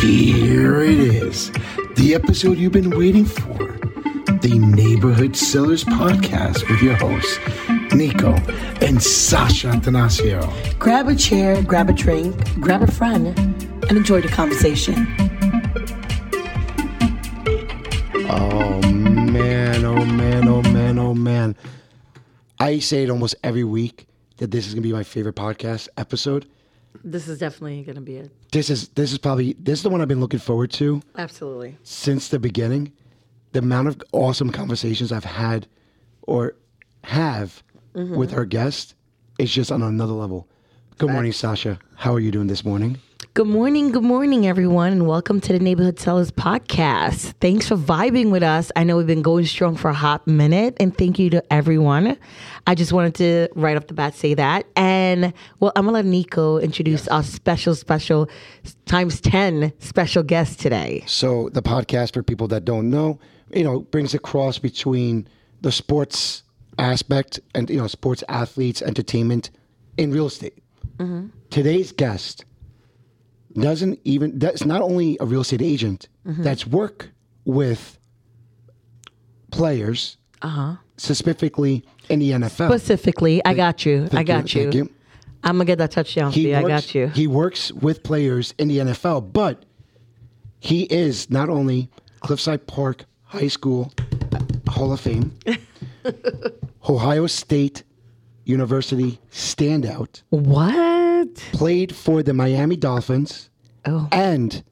Here it is, the episode you've been waiting for. The Neighborhood Sellers Podcast with your hosts, Nico and Sasha Atanasio. Grab a chair, grab a drink, grab a friend, and enjoy the conversation. Oh man, oh man, oh man, oh man. I say it almost every week that this is gonna be my favorite podcast episode. This is definitely going to be it. This is this is probably this is the one I've been looking forward to Absolutely. since the beginning. The amount of awesome conversations I've had or have mm-hmm. with our guest is just on another level. Good morning, Sasha. How are you doing this morning? Good morning, good morning, everyone, and welcome to the Neighborhood Sellers Podcast. Thanks for vibing with us. I know we've been going strong for a hot minute, and thank you to everyone. I just wanted to right off the bat say that. And well, I'm gonna let Nico introduce our special, special times 10 special guest today. So the podcast, for people that don't know, you know, brings a cross between the sports aspect and you know, sports athletes, entertainment, in real estate. Mm-hmm. Today's guest doesn't even. That's not only a real estate agent. That's work with players, uh-huh. specifically in the NFL. Specifically, I got you. I got you. You. I'm gonna get that touchdown for you. I got you. He works with players in the NFL, but he is not only Cliffside Park High School Hall of Fame, Ohio State University standout, what? played for the Miami Dolphins Oh, and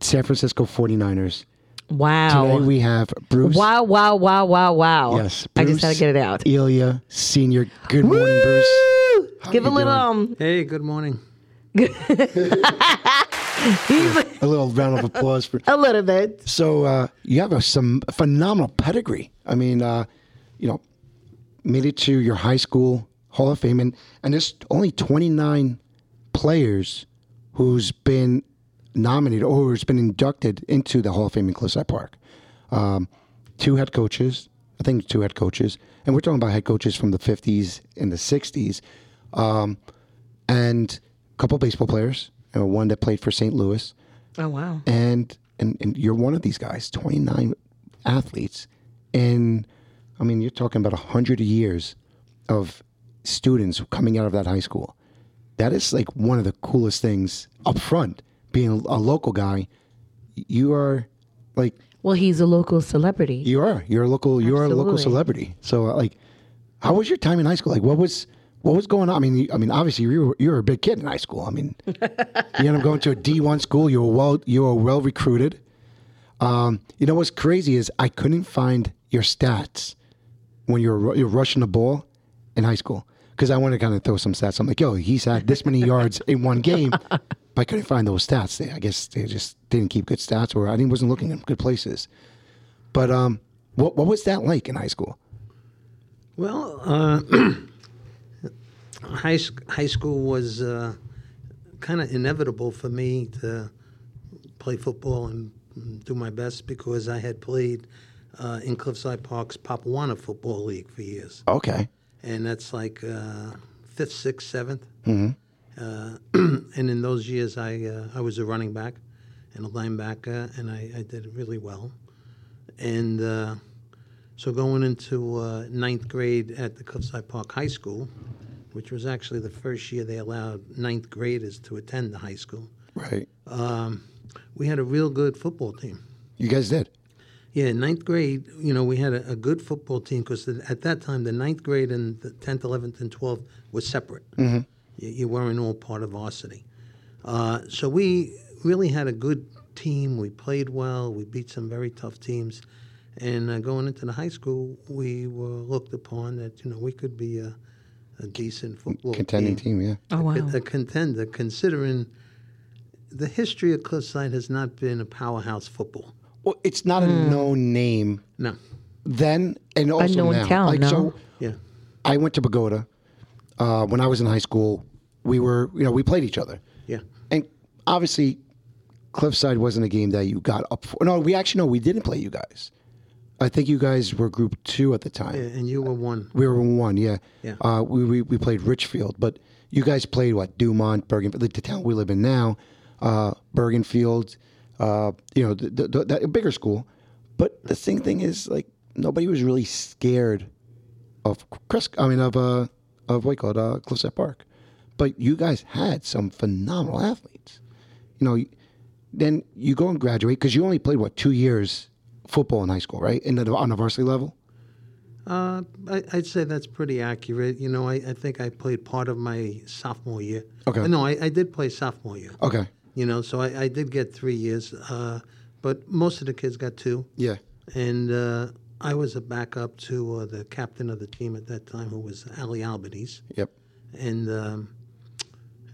San Francisco 49ers. wow. Today we have Bruce. Wow, wow, wow, wow, wow. Yes, I just had to get it out. Elia Senior. Good morning, Bruce. How Give a little um Hey, good morning. A little round of applause for a little bit. So uh, you have a, some phenomenal pedigree. I mean, uh, you know, made it to your high school Hall of Fame, and, and there's only 29 players who's been nominated or who's been inducted into the Hall of Fame in Cliffside Park. Um, two head coaches, I think two head coaches, and we're talking about head coaches from the 50s and the 60s, um, and a couple baseball players, you know, one that played for St. Louis Oh wow. and and and you're one of these guys 29 athletes and i mean you're talking about 100 years of students coming out of that high school that is like one of the coolest things up front being a local guy you are like Well, he's a local celebrity. you are you're a local you're a local celebrity so uh, like how was your time in high school like what was what was going on? I mean, you- I mean, obviously you were you were a big kid in high school. I mean, you ended up going to a D one school. You were well you were well recruited. Um, you know what's crazy is I couldn't find your stats when you were ru- you're rushing the ball in high school because I wanted to kind of throw some stats. I'm like, yo, he's had this many yards in one game, but I couldn't find those stats. They, I guess they just didn't keep good stats, or I didn't wasn't looking in good places. But um, what what was that like in high school? Well, uh, high high school was uh, kind of inevitable for me to play football and do my best because I had played uh, in Cliffside Park's Pop Warner Football League for years, Okay, and that's like uh, fifth, sixth, 7th Uh, and in those years, I uh, I was a running back and a linebacker, and I, I did really well. And uh, so going into uh, ninth grade at the Cliffside Park High School, which was actually the first year they allowed ninth graders to attend the high school, right. um, we had a real good football team. You guys did. Yeah, in ninth grade, you know, we had a, a good football team because at that time, the ninth grade and the 10th, 11th, and 12th were separate. You, you weren't all part of varsity. Uh, so we really had a good team. We played well. We beat some very tough teams. And uh, going into the high school, we were looked upon that, you know, we could be a, a decent football Contending team, yeah. Oh wow. a contender, considering the history of Cliffside has not been a powerhouse football. Well, it's not a known name No. then and also Unknown now. town, like no? so, Yeah. I went to Bogota uh, when I was in high school. We were, you know, we played each other, Yeah. and obviously, Cliffside wasn't a game that you got up for. No, we actually no, we didn't play you guys. I think you guys were Group Two at the time. Yeah, and you were one. We were one, yeah. Yeah. Uh, we, we we played Ridgefield, but you guys played what Dumont, Bergen, the, the town we live in now. uh, Bergenfield, uh, you know, the, the, the, that bigger school. But the thing thing is, like, nobody was really scared of Chris. I mean, of uh, of what you call it, uh, Cliffside Park. But you guys had some phenomenal athletes. You know, then you go and graduate because you only played what two years football in high school, right? In the, on the varsity level. Uh, I, I'd say that's pretty accurate. You know, I, I think I played part of my sophomore year. Okay. No, I, I did play sophomore year. Okay. You know, so I, I did get three years, uh, but most of the kids got two. Yeah. And uh, I was a backup to uh, the captain of the team at that time, who was Ali Albanese. Yep. And um,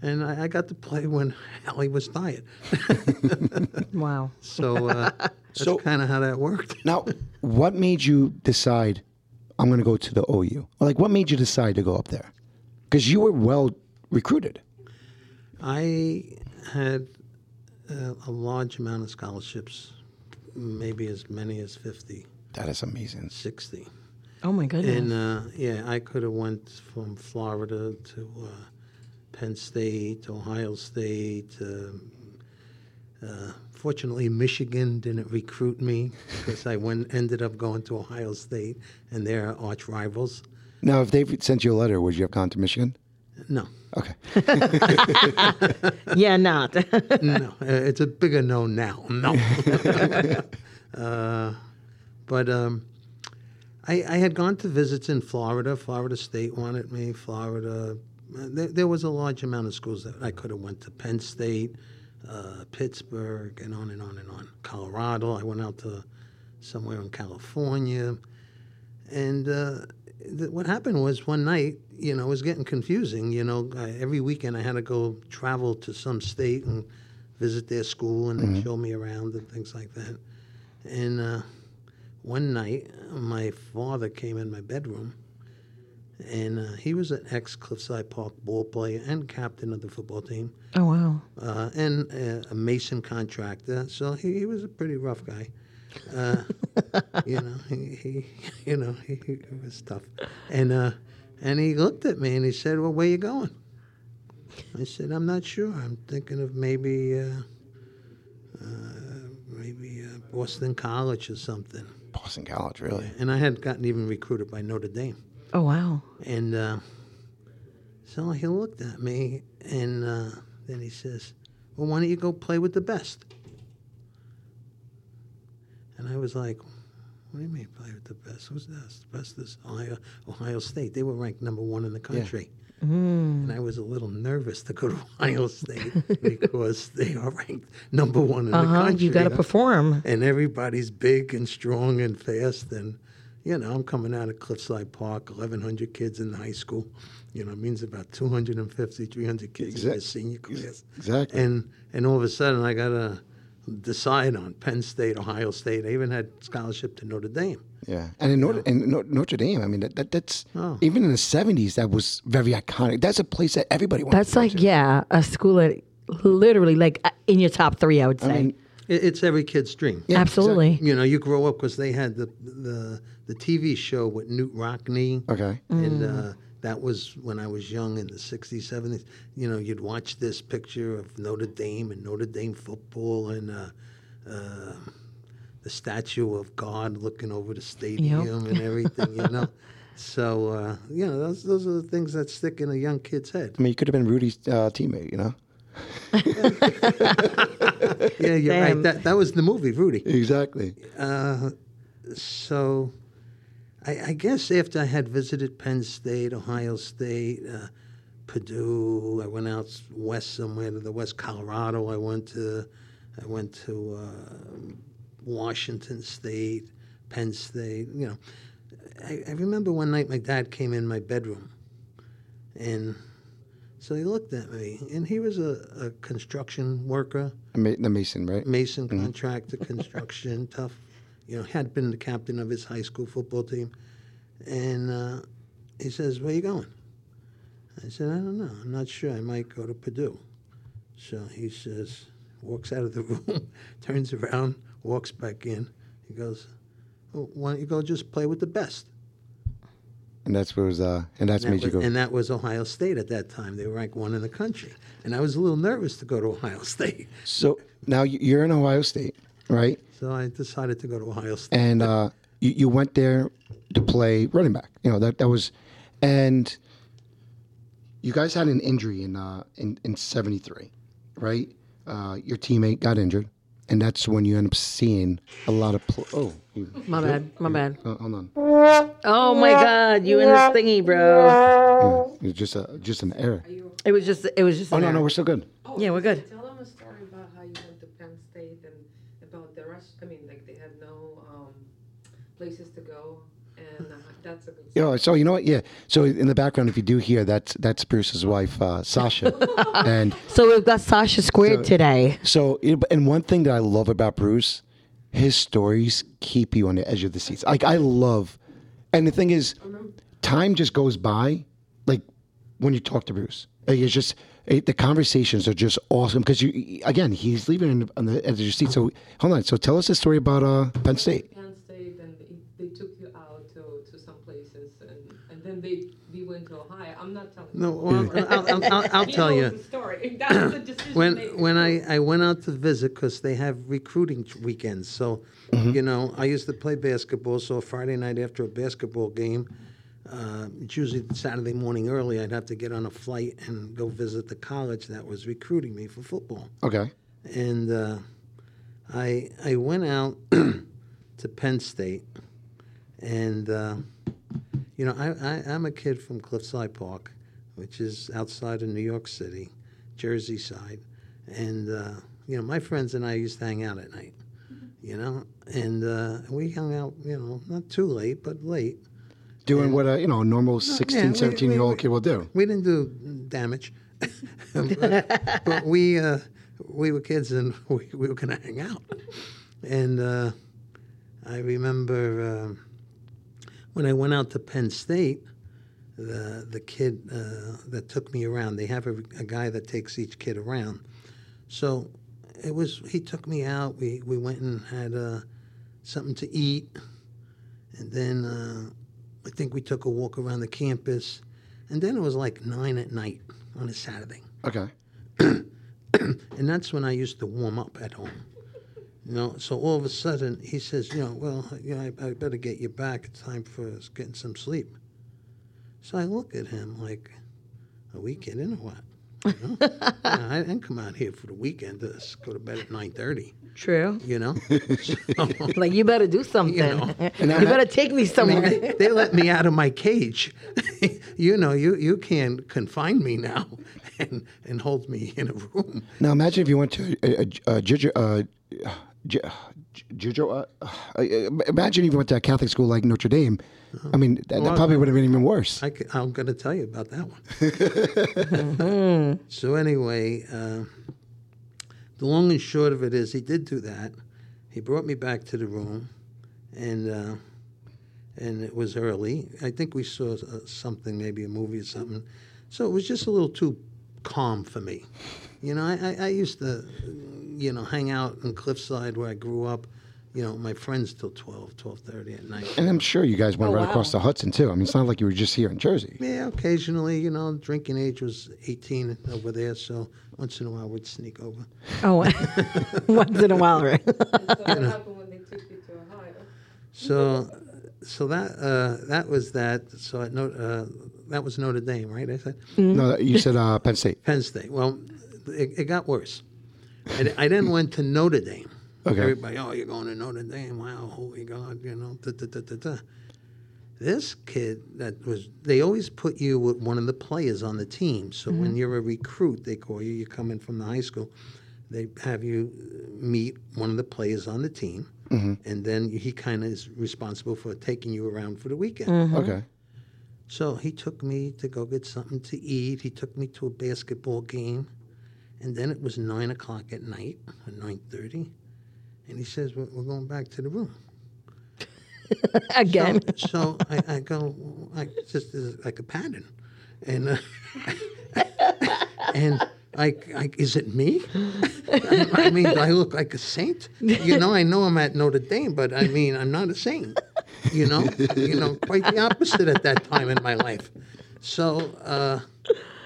and I, I got to play when Ali was tired. Wow. So uh, that's So- kind of how that worked. Now, what made you decide I'm going to go to the OU? Like, what made you decide to go up there? Because you were well recruited. I had uh, a large amount of scholarships, maybe as many as 50, That is amazing. 60. Oh my goodness. And uh, yeah, I could have went from Florida to uh, Penn State, Ohio State. Uh, uh, fortunately, Michigan didn't recruit me because I went ended up going to Ohio State, and they're arch rivals. Now, if they sent you a letter, would you have gone to Michigan? No, Okay. yeah, not. no, uh, it's a bigger no now. No. uh, but um, I, I had gone to visits in Florida. Florida State wanted me. Florida. uh, There, there was a large amount of schools that I could have went to. Penn State, uh, Pittsburgh, and on and on and on. Colorado. I went out to somewhere in California, and uh, th- what happened was one night, you know, it was getting confusing. You know, I, every weekend I had to go travel to some state and visit their school and they'd show me around and things like that. And uh, one night, my father came in my bedroom, and uh, he was an ex Cliffside Park ball player and captain of the football team, oh wow. uh, and uh, a mason contractor. So he, he was a pretty rough guy. Uh, you know, he, he you know he, he was tough, and uh, and he looked at me and he said, "Well, where you going?" I said, "I'm not sure. I'm thinking of maybe." Uh, uh, maybe uh, Boston College or something. Boston College, really? And I had gotten even recruited by Notre Dame. Oh wow. And uh, so he looked at me and uh, then he says, Well, why don't you go play with the best? And I was like, What do you mean play with the best? Who's this? The best is Ohio, Ohio State. They were ranked number one in the country. Yeah. And I was a little nervous to go to Ohio State because they are ranked number one in Uh the country. You got to perform. and everybody's big and strong and fast and you know i'm coming out of cliffside park 1100 kids in the high school you know it means about 250 300 kids in the senior class exactly. and and all of a sudden i got to decide on penn state ohio state i even had scholarship to notre dame Yeah. And in Notre, and Notre, Notre Dame, I mean, that, that that's Oh. even in the 70s, that was very iconic. That's a place that everybody wants That's to go like to. yeah, a school that literally like uh, in your top three, I would say. I mean, it's every kid's dream yeah, Absolutely. you know you grow up because they had the the the tv show with Knute Rockne Okay. And uh, that was when I was young in the 60s, 70s. You know, you'd watch this picture of Notre Dame and Notre Dame football and uh, uh, the statue of God looking over the stadium and everything, you know. So, uh, you know, those, those are the things that stick in a young kid's head. I mean, you could have been Rudy's uh, teammate, you know? Yeah, you're Damn. right. That, that was the movie, Rudy. Exactly. Uh, so I, I guess after I had visited Penn State, Ohio State, uh, Purdue, I went out west somewhere to the West Colorado. I went to I went to uh, Washington State, Penn State. You know, I, I remember one night my dad came in my bedroom, and so he looked at me, and he was a, a construction worker The Ma- the Mason, right? mason contractor construction tough you know had been the captain of his high school football team. And uh, he says where you going? I said i don't know. I'm not sure. I might go to purdue. So he says walks out of the room turns around walks back in. He goes well, why don't you go just play with the best? And that's what was uh, and that's And made that, you go. was, and that was Ohio State at that time. They were ranked one in the country, and I was a little nervous to go to Ohio State, so now you're in Ohio State, right? So I decided to go to Ohio State. And uh, you, you went there to play running back. You know that that was, and you guys had an injury in uh, in in '73, right? Uh, your teammate got injured, and that's when you end up seeing a lot of. Pl- oh, you, My bad. My bad. uh, hold on. Oh my God, you in this thingy, bro. Yeah, it's just a just an error. It was just. It was just. Oh an no, no, error. we're still good. Yeah, we're good. Tell them a story about how you went to Penn State and about the rest. I mean, like they had no um, places to go, and uh, that's a good. Yeah, so you know what? Yeah. So in the background, if you do hear, that's that's Bruce's wife, uh, Sasha, and So we've got Sasha squared today. So, it- and one thing that I love about Bruce, his stories keep you on the edge of the seats. Like I love, and the thing is, time just goes by, like when you talk to Bruce. Like it's just it, the conversations are just awesome because you again he's leaving on the edge of your seat. So hold on. So tell us a story about uh, Penn State. Penn State, and they, they took you out to, to some places, and, and then they we went to Ohio. I'm not telling. No, you. well, I'll, I'll, I'll, I'll tell you. the story. That's the decision. when maker. when I, I went out to visit because they have recruiting weekends. So, you know, I used to play basketball. So Friday night after a basketball game, uh, it's usually Saturday morning early. I'd have to get on a flight and go visit the college that was recruiting me for football. Okay. And uh, I I went out to Penn State, and uh, you know I, I I'm a kid from Cliffside Park, which is outside of New York City, Jersey side, and uh, you know my friends and I used to hang out at night, you know, and uh, we hung out you know not too late but late. Doing what a you know a normal 16, we- 17 year we- old kid will do. We didn't do damage, but, but we uh, we were kids and we, we were gonna hang out. And uh, I remember um when I went out to Penn State, the the kid uh, that took me around. They have a, a guy that takes each kid around. So it was he took me out. We we went and had uh, something to eat, and then. Uh, I think we took a walk around the campus, and then it was like nine at night on a Saturday, Okay. and that's when I used to warm up at home. You know, so all of a sudden he says, you know, well, you know, I, I better get you back. It's time for us getting some sleep. So I look at him like, are we kidding or what? You know? Yeah, I didn't come out here for the weekend to s- go to bed at nine thirty. True. You know, so, Like you better do something. know. you better take me I mean, somewhere. they, they let me out of my cage. you know, you, you can't confine me now and, and hold me in a room. Now imagine if you went to a, a, a, Juju- Ju- Juju- uh, uh, imagine if you went to a Catholic school like Notre Dame. I mean, that, that probably would have been even worse. I, am going to tell you about that one. so, anyway, uh, the long and short of it is he did do that. He brought me back to the room, and uh, and it was early. I think we saw uh, something, maybe a movie or something. So it was just a little too calm for me. You know, I, I, I used to, you know, hang out in Cliffside where I grew up. You know, my friends till 12, 12.30 at night. And I'm sure you guys went right across the Hudson too. I mean, it's not like you were just here in Jersey. Yeah, occasionally, you know, drinking age was 18 over there, so once in a while we'd sneak over. Oh, once in a while, right? So what happened when they took you to Ohio? So, so that uh, that was that. So at Notre, uh, that was Notre Dame, right? I said No, you said uh, Penn State. Penn State. Well, it, it got worse. I, I then went to Notre Dame. Okay. Everybody, oh, you're going to Notre Dame? Wow, holy God, you know. Da, da, da, da, da. This kid that was, they always put you with one of the players on the team. So when mm-hmm. you're a recruit, they call you, you come in from the high school, they have you uh, meet one of the players on the team. Mm-hmm. And then he kind of is responsible for taking you around for the weekend. Mm-hmm. Okay. So he took me to go get something to eat. He took me to a basketball game, and then it was nine o'clock at night, or nine thirty, and he says, "We're, we're going back to the room." Again. So, so I, I go, I just is like a pattern, and uh, and I, I, is it me? I, I mean, do I look like a saint? You know, I know I'm at Notre Dame, but I mean, I'm not a saint. You know, you know, quite the opposite at that time in my life. So uh,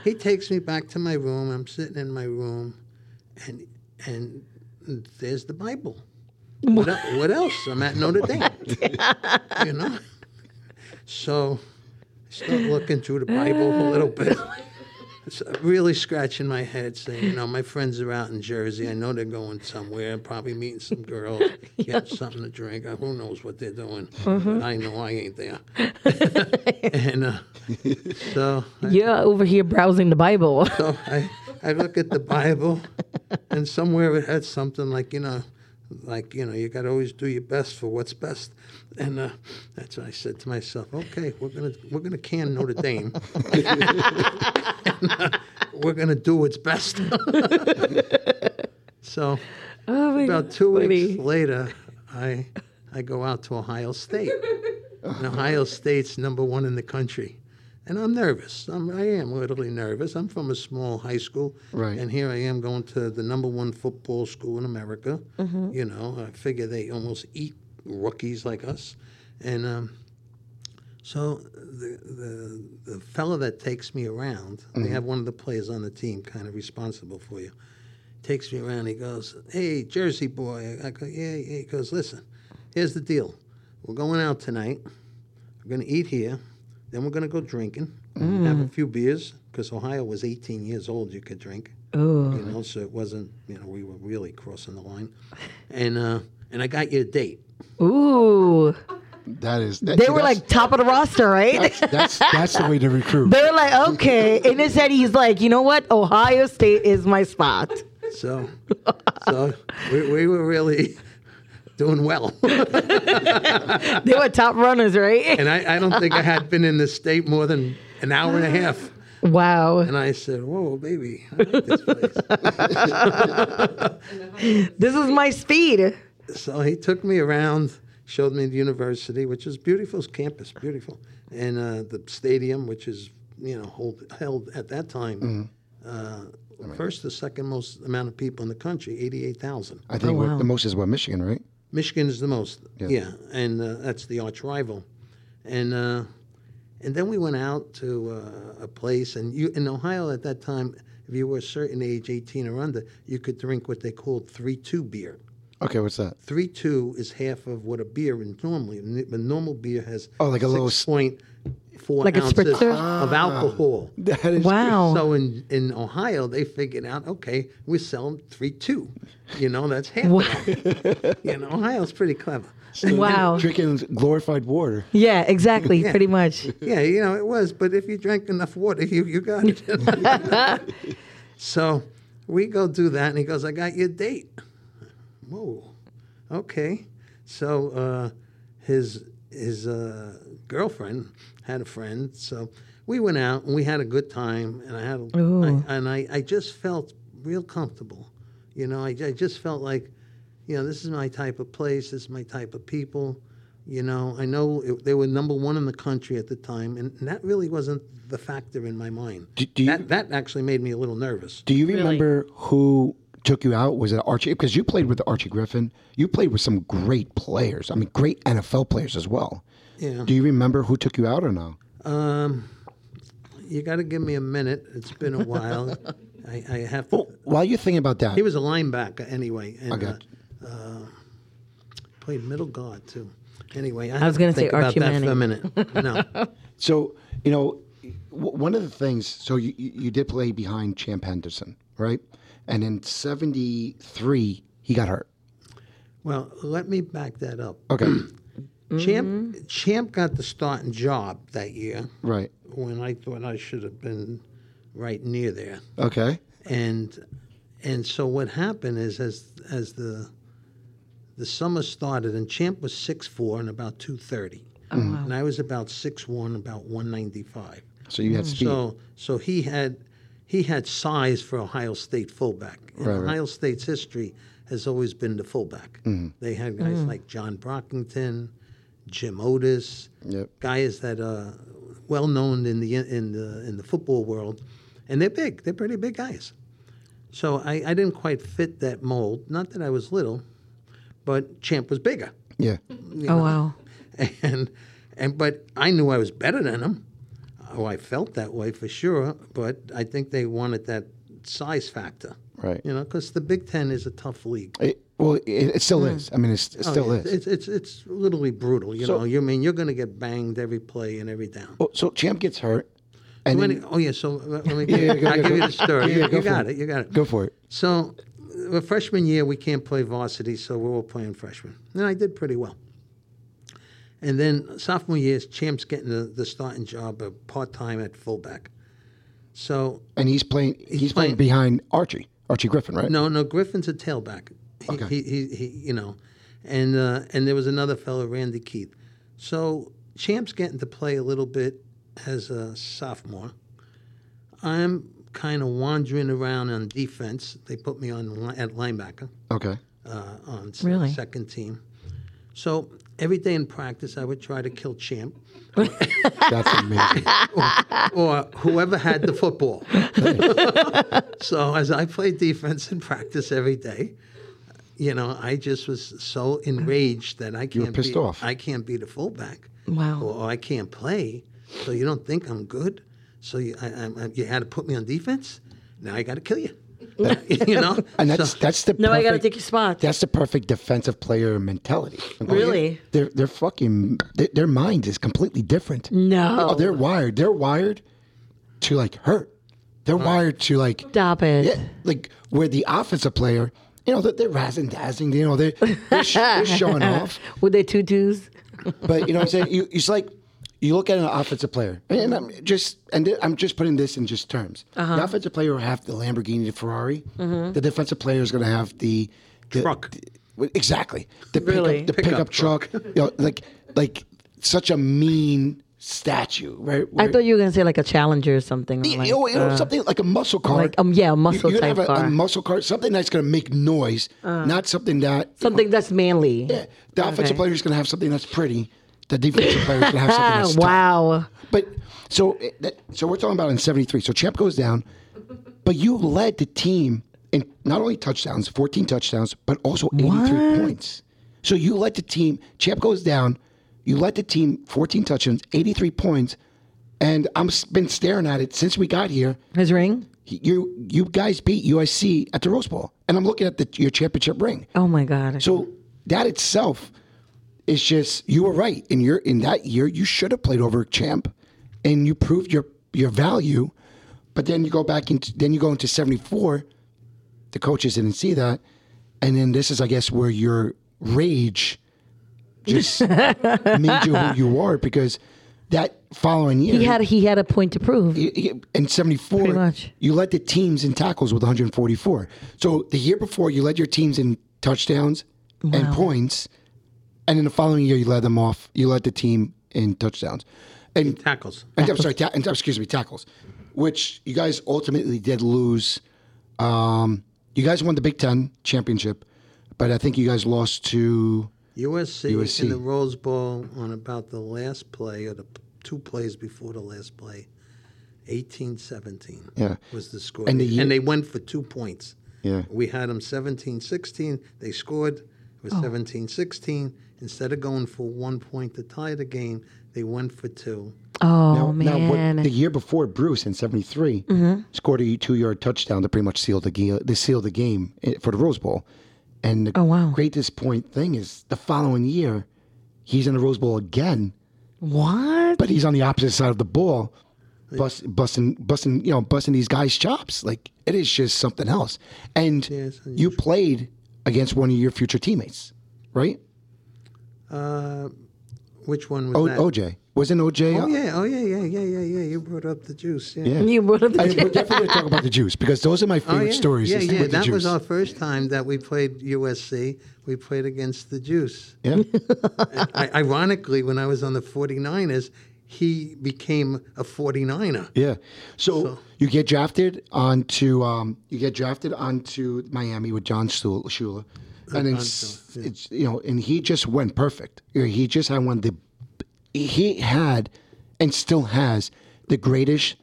he takes me back to my room. I'm sitting in my room, and and there's the Bible. What, what else? I'm at Notre Dame. you know. So I start looking through the Bible a little bit. Really scratching my head, saying, you know, my friends are out in Jersey. I know they're going somewhere, probably meeting some girls, getting something to drink. Uh, Who knows what they're doing? But I know I ain't there. and uh, so, I, You're over here browsing the Bible. so I, I look at the Bible, and somewhere it had something like, you know, like you know, you got to always do your best for what's best, and uh, that's what I said to myself. Okay, we're gonna we're gonna can Notre Dame, and, uh, we're gonna do what's best. so Oh about God, two funny. weeks later, I I go out to Ohio State. And Ohio State's number one in the country. And I'm nervous. I'm, I am literally nervous. I'm from a small high school. Right. And here I am going to the number one football school in America. You know, I figure they almost eat rookies like us. And um, so the, the, the fellow that takes me around, they have one of the players on the team kind of responsible for you takes me around. He goes, "Hey, Jersey boy." I go, "Yeah." yeah." He goes, "Listen, here's the deal. We're going out tonight. We're going to eat here. Then we're going to go drinking, have a few beers, because Ohio was 18 years old. You could drink. Oh. You know, so it wasn't. You know, we were really crossing the line. And uh, and I got you a date. Ooh. That is. That, They were like top of the roster, right? That's that's the way to recruit. They're like, okay. And his head, he's like, you know what? Ohio State is my spot. So, so we, we were really doing well. They were top runners, right? and I, I don't think I had been in the state more than an hour and a half. Wow. And I said, "Whoa, baby, I like this place." This is my speed. so he took me around, showed me the university, which is beautiful campus, beautiful, and uh, the stadium, which is you know hold, held at that time. Uh, First the second most amount of people in the country, eighty-eight thousand. I think Oh, wow. the most is what Michigan, right? Michigan is the most, Yeah. yeah, and uh, that's the arch rival, and uh, and then we went out to uh, a place, and you in Ohio at that time, if you were a certain age, eighteen or under, you could drink what they called three-two beer. Okay, what's that? Three-two is half of what a beer is normally. The normal beer has Oh, like a little point four Like a ounces spritzer? of alcohol. That is Wow. So in, in Ohio, they figured out, okay, we're selling three two. You know, that's half. Wow. You know, Ohio's pretty clever. Wow. drinking glorified water. Yeah, exactly. Pretty much. Yeah, you know, it was. But if you drank enough water, you, you got it. so we go do that, and he goes, I got you a date. Whoa. Okay. So uh, his his uh, girlfriend had a friend, so we went out and we had a good time, and I had, a, and I, I just felt real comfortable. You know, I, I just felt like, you know, this is my type of place, this is my type of people. You know, I know it, they were number one in the country at the time, and that really wasn't the factor in my mind. Do- do you- that, that actually made me a little nervous. Do you remember who took you out? Was it Archie? Because you played with Archie Griffin. You played with some great players. I mean, great NFL players as well. Yeah. Do you remember who took you out or no? Um, you got to give me a minute. It's been a while. I, I have to. Well, while you're thinking about that, He was a linebacker anyway, and I got uh, played middle guard too. Anyway, I, was gonna to say think about Archie that for a Manning. minute. No, So, you know, w- one of the things, so you, you you did play behind Champ Henderson, right? And in 73, he got hurt. well, let me back that up. Okay. Champ mm-hmm. Champ got the starting job that year. Right. when I thought I should have been right near there. Okay. and and so what happened is as as the the summer started and champ was 6'4 and about 230 mm-hmm. and i was about 6'1 about 195 So you had mm-hmm. speed. so so he had he had size for ohio state fullback. And Right, right. ohio state's history has always been the fullback. They had guys like john brockington jim otis Yep. guys that are well known in the in the in the football world, and they're big. They're pretty big guys. So I, I didn't quite fit that mold. Not that I was little, but Champ was bigger. Yeah. Oh wow. and and but I knew I was better than them. Oh, I felt that way for sure. But I think they wanted that size factor, Right. You know, because the Big Ten is a tough league. It, well, it, it still hmm. is. I mean, it's, it Oh, still yeah, is. It's it's it's literally brutal. You So- know, you mean you're going to get banged every play and every down. Well, so Champ gets hurt, and then, oh yeah, so let let me. Yeah, go- I'll go- give you the story. yeah, you go you got it. it. You got it. go for it. So, the freshman year we can't play varsity, so we're all playing freshmen, and I did pretty well. And then sophomore year, Champ's getting the, the starting job of part time at fullback. So And he's playing. He's, playing- playing, behind Archie, Archie Griffin, right? no, no, Griffin's a tailback. He, Okay. he, he, he, you know, and uh, and there was another fellow, Randy Keith. So Champ's getting to play a little bit as a sophomore. I'm kind of wandering around on defense. They put me on li- at linebacker Okay. uh, on s- Really? second team. So every day in practice, I would try to kill Champ That's amazing. or whoever had the football. so as I played defense in practice every day, you know, I just was so enraged that I can't were pissed be, off. I can't be the fullback. Wow. Or, I can't play. So you don't think I'm good? So you, I, I, I- you had to put me on defense. Now I got to kill you. Uh, you know, And that's So- that's the No, I got to take your spot. That's the perfect defensive player mentality. Really? They're they're fucking their, their mind is completely different. No. Oh, they're wired. They're wired to like hurt. They're wired to like Stop it. yeah, like where the offensive player, you know, they're, they're razzing dazzling. You know, they're they're, sh- they're showing off. With their tutus. But you know what I'm saying? You, it's like you look at an offensive player, and I'm just and th- I'm just putting this in just terms. Uh-huh. The offensive player will have the Lamborghini, the Ferrari. Mm-hmm. The defensive player is going to have the, the Truck. the- exactly. The Really? pickup, the Pickup pickup, truck. you know, like like such a mean statue, right? I thought you were gonna say like a Challenger or something. or like, you know, uh, something like a muscle car. like, um, yeah, a muscle you, you type have a, car. a muscle car, something that's going to make noise, not something that something that's manly. Yeah, the offensive player is going to have something that's pretty. The defensive player is to have something that's tough. wow. But so that, so we're talking about in '73. So Champ goes down, but you led the team in not only touchdowns, 14 touchdowns, but also 83 What? points. So you led the team. Champ goes down. You led the team 14 touchdowns, 83 points, and I'm been staring at it since we got here. His ring. You you guys beat USC at the Rose Bowl, and I'm looking at the, your championship ring. Oh my god. So that itself is just you were right. In your in that year, you should have played over champ, and you proved your your value. But then you go back into then you go into seventy four. The coaches didn't see that, and then this is, I guess, where your rage just made you who you are because that following year he had he had a point to prove. y- y- in 74 Pretty much. you led the teams in tackles with 144 so the year before you led your teams in touchdowns and points and in the following year you led them off you led the team in touchdowns and, tackles. and I'm sorry ta- and, excuse me tackles which you guys ultimately did lose um, you guys won the Big Ten championship but I think you guys lost to USC, USC. in the Rose Bowl on about the last play or the two plays before the last play. 18-17 Yeah. was the score. And the and, they went for two points. Yeah. We had them 17-16. They scored. It was 17-16. Instead of going for one point to tie the game, they went for two. Oh Now, man. what, the year before, Bruce in '73 scored a two-yard touchdown to pretty much seal the game. They sealed the game eh, for the Rose Bowl. And the Oh, wow. greatest point thing is the following year, he's in the Rose Bowl again, what? but he's on the opposite side of the ball, bust, busting, busting, you know, busting these guys' chops. Like it is just something else. And Yes, you played against one of your future teammates, right? Uh, which one was O- that? OJ wasn't OJ? Oh, yeah. Oh, yeah, yeah, yeah, yeah, yeah. You brought up the juice. Yeah. Yeah. You brought up the I, we're definitely going to talk about the juice because those are my Oh, favorite yeah. stories. Yeah, yeah. with the That was our first time that we played USC. We played against the Juice. Yeah. I, ironically, when I was on the 49ers, he became a 49er. Yeah. So, you get drafted onto um, you get drafted onto Miami with John Stu- Shula, and it's, it's you know, and he just went perfect. He just had one the he had and still has the greatest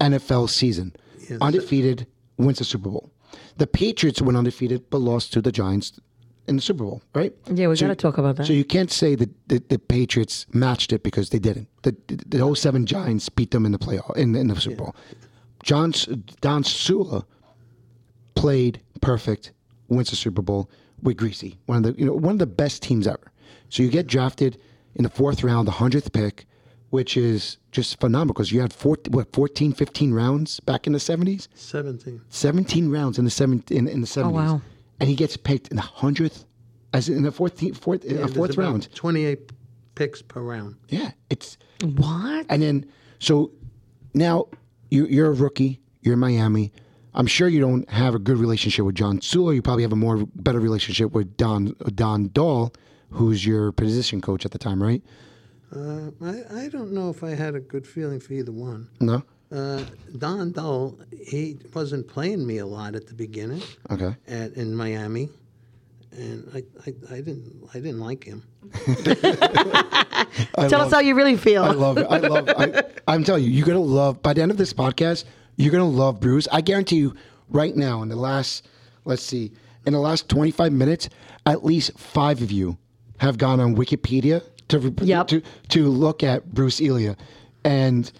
NFL season, undefeated, wins the Super Bowl. The Patriots went undefeated but lost to the Giants in the Super Bowl, right? Yeah, we So- gotta talk about that. So you can't say that the, the Patriots matched it because they didn't. The, the, the 07 Giants beat them in the playoff in, in the Super Bowl. John S- Don Shula played perfect, wins the Super Bowl with Griese, one of the you know one of the best teams ever. So you get drafted in the fourth round, the hundredth pick, which is just phenomenal because you had four, what 14, 15 rounds back in the seventies. 17. 17 rounds in the seven in, in the 70s. Oh wow. And he gets picked in the 100th as in the 14th fourth uh, Yeah, a fourth about round. 28 picks per round. Yeah, it's What? and then so now you you're a rookie, you're in Miami. I'm sure you don't have a good relationship with John Shula. You probably have a more better relationship with Don Don Dahl, who's your position coach at the time, right? Uh, I, I don't know if I had a good feeling for either one. No. Uh, Don Dull, he wasn't playing me a lot at the beginning Okay. at, in Miami, and I, I, I didn't I didn't like him. Tell us how you really feel. I love it. I love. I, I'm telling you, you're gonna love. By the end of this podcast, you're gonna love Bruce. I guarantee you, right now, in the last, let's see, in the last 25 minutes, at least five of you have gone on Wikipedia to Yep. to to look at Bruce Elia, and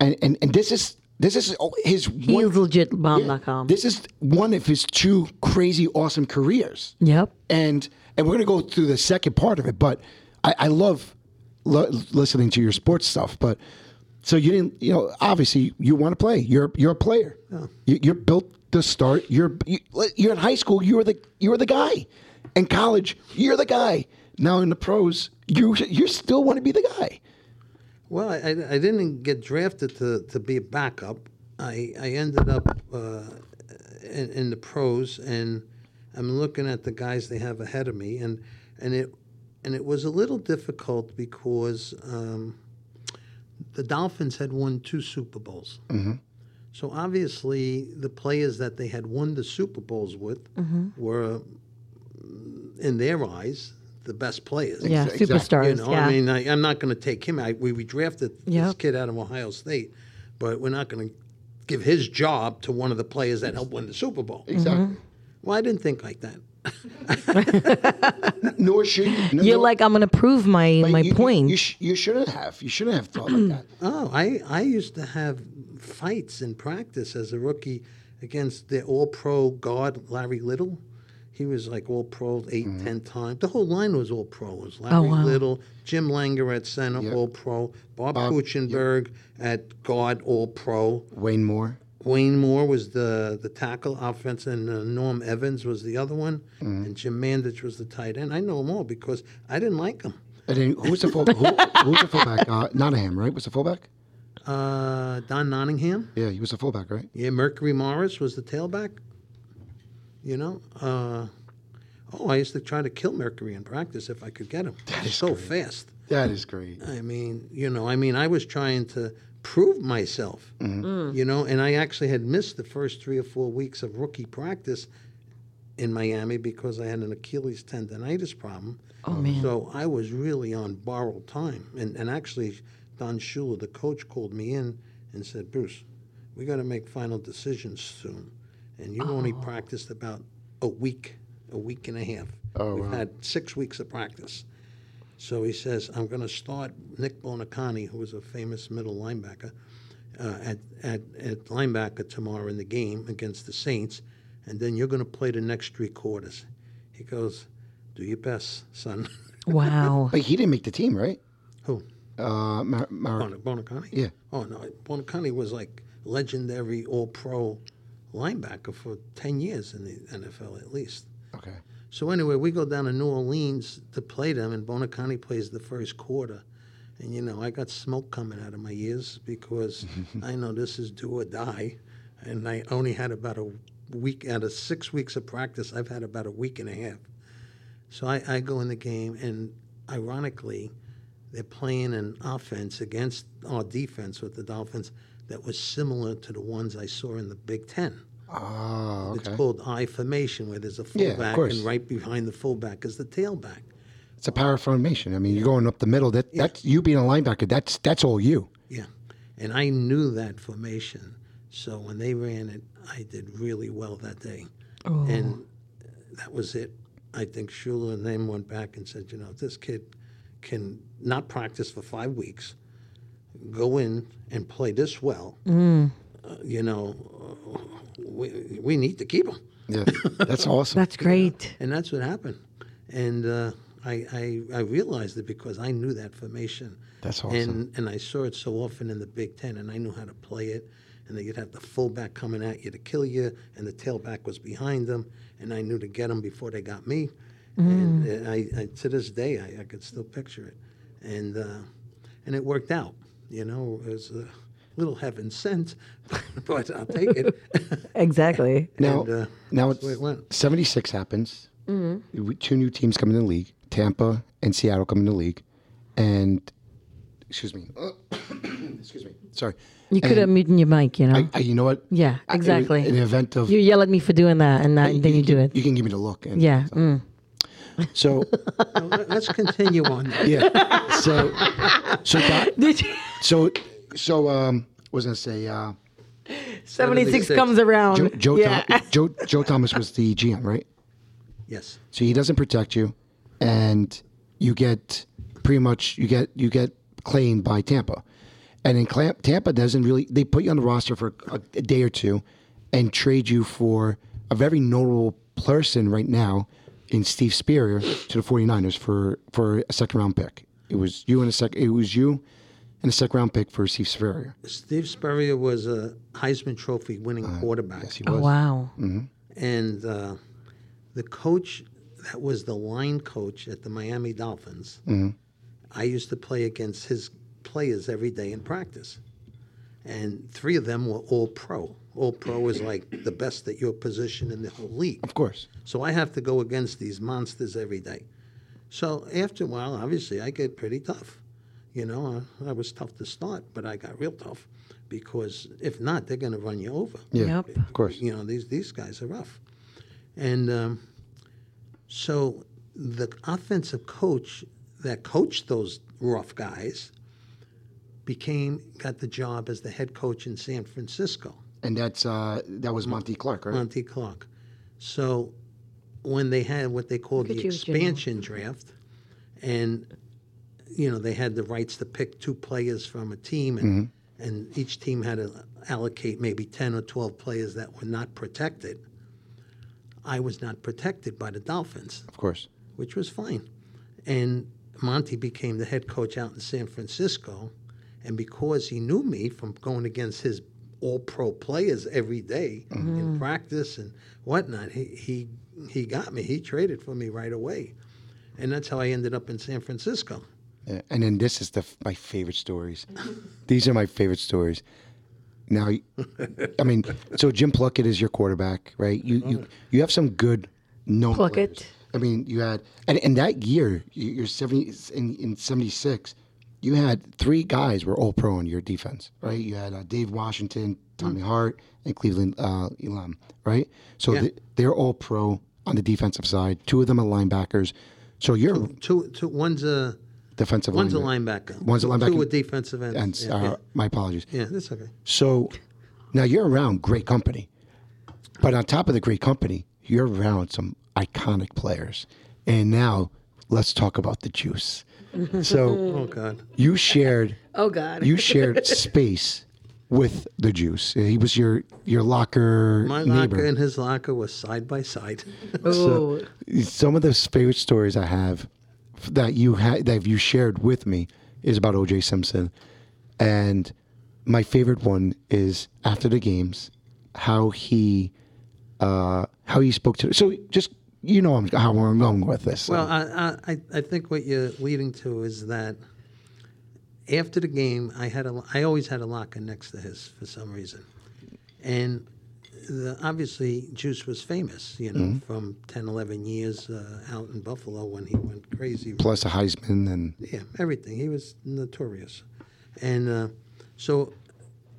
and and, and this is this is his He one, legit bomb.com. This is one of his two crazy awesome careers Yep. and and we're gonna go through the second part of it. But I, I love lo- listening to your sports stuff. But so you didn't, you know, obviously you want to play. You're you're a player. You, you're built to start. You're you, you're in high school. You were the you were the guy. In college, you're the guy. Now in the pros, you you still want to be the guy. Well, I, I I didn't get drafted to, to be a backup. I, I ended up uh, in, in the pros, and I'm looking at the guys they have ahead of me, and and it and it was a little difficult because um, the Dolphins had won two Super Bowls. So obviously, the players that they had won the Super Bowls with were, mm, in their eyes, the best players. Yeah, Exactly. superstars. You know, yeah. I mean, I, I'm not going to take him. I, we, we drafted this kid out of Ohio State, but we're not going to give his job to one of the players that helped win the Super Bowl. Exactly. Well, I didn't think like that. Nor should you. no- You're no- like, I'm going to prove my, but my you, point. You, you, sh- you shouldn't have. You shouldn't have thought like that. Oh, I, I used to have fights in practice as a rookie against the all pro guard, Larry Little. He was like all pro 8, mm-hmm. 10 times. The whole line was all pro. It was oh, Larry wow. Little, Jim Langer at center, Yep. all pro, Bob, Bob, Kuechenberg at guard, all pro. Wayne Moore. Wayne Moore was the, the tackle offense, and uh, Norm Evans was the other one, and Jim Mandich was the tight end. I know them all because I didn't like them. Who's the full, who, who's the fullback? Uh, Nottingham, right? Was the fullback? Uh, Don Nottingham, Yeah, he was the fullback, right? yeah, Mercury Morris was the tailback. You know, uh, oh, I used to try to kill Mercury in practice if I could get him. That is so great. fast. That is great. I mean, you know, I mean, I was trying to prove myself, mm-hmm. mm. you know, and I actually had missed the first three or four weeks of rookie practice in Miami because I had an Achilles tendonitis problem. oh, man. So I was really on borrowed time. And, and actually, Don Shula, the coach, called me in and said, Bruce, we got to make final decisions soon. And you've only oh. practiced about a week, a week and a half. Oh, We've wow. had six weeks of practice. So he says, I'm going to start Nick Buoniconti, who was a famous middle linebacker, uh, at, at, at linebacker tomorrow in the game against the Saints, and then you're going to play the next three quarters. He goes, Do your best, son. Wow. But he didn't make the team, right? Who? Uh, Mar- Mar- Buoniconti? Yeah. Oh, no. Buoniconti was like legendary all pro linebacker for 10 years in the NFL at least. okay. So anyway, we go down to New Orleans to play them, and Buoniconti plays the first quarter. And you know, I got smoke coming out of my ears because I know this is do or die. And I only had about a week out of six weeks of practice. I've had about a week and a half. So I, I go in the game, and ironically, they're playing an offense against our defense with the Dolphins that was similar to the ones I saw in the Big Ten. Oh, It's called I formation, where there's a fullback, course. and right behind the fullback is the tailback. It's a power formation. I mean, you're going up the middle. That that's you being a linebacker. That's that's all you. Yeah, and I knew that formation, so when they ran it, I did really well that day, Oh. and that was it. I think Shula and them went back and said, you know, if this kid can not practice for five weeks, go in and play this well, uh, you know, uh, we, we need to keep them. Yeah, that's awesome. That's great. And that's what happened. And uh, I, I, I realized it because I knew that formation. That's awesome. And, and I saw it so often in the Big Ten, and I knew how to play it. And then you'd have the fullback coming at you to kill you, and the tailback was behind them, and I knew to get them before they got me. And uh, I, I, to this day, I, I could still picture it. And, uh, and it worked out. You know, it was a little heaven sent, but I'll take it. Exactly. Now, And, uh, now it's it went. 76 happens. We- Two new teams come in the league. Tampa and Seattle come in the league. And, excuse me. excuse me. Sorry. You could have muted your mic, you know? I, I, you know what? yeah, exactly. in the event of. you yell at me for doing that, and that, then you do it. You can give me the look. And, Yeah. Mm. So, Well, let- let's continue on. yeah. So, so, Doc- Did you? so, so, um, was going to say, uh, 76 76. comes around. Joe, Joe, yeah. Thom- Joe, Joe Thomas was the GM, right? Yes. So he doesn't protect you, and you get pretty much you get you get claimed by Tampa, and in Clam- Tampa doesn't really they put you on the roster for a, a day or two, and trade you for a very notable person right now in Steve Spurrier to the 49ers for for a second round pick. It was you and a sec. It was you and a second round pick for Steve Spurrier. Steve Spurrier was a Heisman Trophy winning uh, quarterback. Yes, he Oh, was. wow. Mm-hmm. And uh, the coach that was the line coach at the Miami Dolphins, mm-hmm. I used to play against his players every day in practice. And three of them were all pro. All pro is like the best at your position in the whole league. Of course. So I have to go against these monsters every day. So after a while, obviously, I get pretty tough. You know, I, I was tough to start, but I got real tough because if not, they're going to run you over. Yeah. Yep. Of course. You know, these these guys are rough. And um, so the offensive coach that coached those rough guys became got the job as the head coach in San Francisco. And that's uh, that was Monty Clark, right? Monty Clark. So when they had what they called Look the at you, Jimmy. expansion draft, and you know they had the rights to pick two players from a team, and mm-hmm. and each team had to allocate maybe ten or twelve players that were not protected. I was not protected by the Dolphins Of course. which was fine. And Monty became the head coach out in San Francisco. And because he knew me from going against his all pro players every day mm-hmm. in practice and whatnot, he, he, he got me. He traded for me right away. And that's how I ended up in San Francisco. Yeah, and then this is the my favorite stories. These are my favorite stories. Now, I mean, so Jim Plunkett is your quarterback, right? You you you have some good known Plunkett. players. I mean, you had and, and that year, you- you're seventy in, in seventy six. You had three guys were all pro on your defense, right? You had uh, Dave Washington, Tommy Hart, and Cleveland uh, Elam, right? So Yeah. they, they're all pro on the defensive side. Two of them are linebackers. So you're Two, two, one's a defensive one's a linebacker. One's a linebacker. Two are defensive ends. And yeah, uh, yeah. my apologies. yeah, that's okay. So now you're around great company, but on top of the great company, you're around some iconic players. And now let's talk about the juice. So Oh God. you shared Oh, God. you shared space with the juice. He was your your locker My neighbor. locker and his locker was side by side. Oh, Some of the favorite stories I have that you had that you shared with me is about OJ Simpson, and my favorite one is after the games, how he, uh, how he spoke to. So just you know I'm, how I'm going with this. Well, I, I, I think what you're leading to is that after the game, I had a, I always had a locker next to his for some reason, and the, obviously Juice was famous, you know, from 10, 11 years uh, out in Buffalo when he went crazy. plus a Heisman and Yeah, everything. He was notorious, and uh, so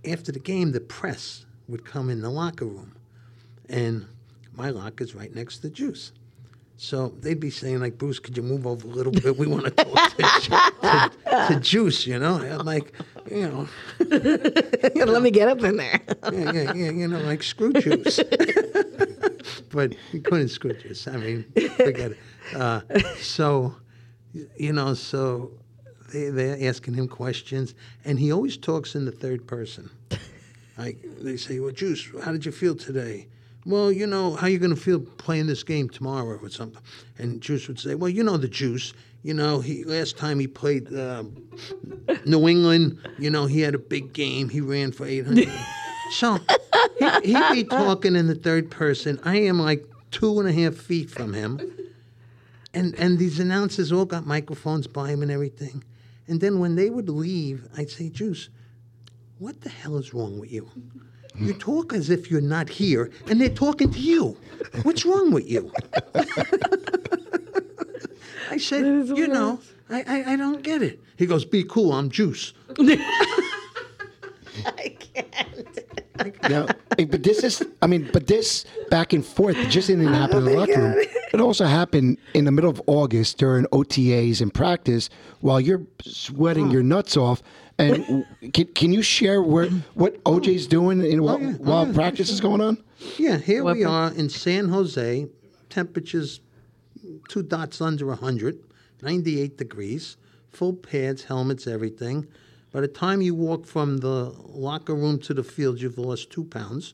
after the game, the press would come in the locker room, and my locker's right next to Juice. So they'd be saying like, Bruce, could you move over a little bit? We want to talk to, to, to Juice, you know. I'm like, you know, let me get up in there. yeah, yeah, yeah, you know, like screw Juice. but he couldn't screw Juice. I mean, forget it. Uh, so, you know, so they, they're asking him questions, and he always talks in the third person. Like they say, "Well, Juice, how did you feel today?" Well, you know, how you going to feel playing this game tomorrow or something? And Juice would say, "Well, you know the Juice. You know, he last time he played uh, New England. You know, he had a big game. He ran for 800. so he, he'd be talking in the third person. I am like two and a half feet from him, and and these announcers all got microphones by him and everything. And then when they would leave, I'd say, Juice, what the hell is wrong with you? You talk as if you're not here, and they're talking to you. What's wrong with you? I said, you know, I, I, I don't get it. He goes, be cool, I'm Juice. I can't. Now, but this is, I mean, but this back and forth just didn't oh happen in the locker room. It also happened in the middle of August during OTAs and practice while you're sweating your nuts off. And can, can you share where, what OJ's oh. doing in, while, oh, yeah. Oh, while yeah, practice is going on? Yeah, here we are in San Jose, temperatures two dots under 100, 98 degrees, full pads, helmets, everything. By the time you walk from the locker room to the field, you've lost two pounds.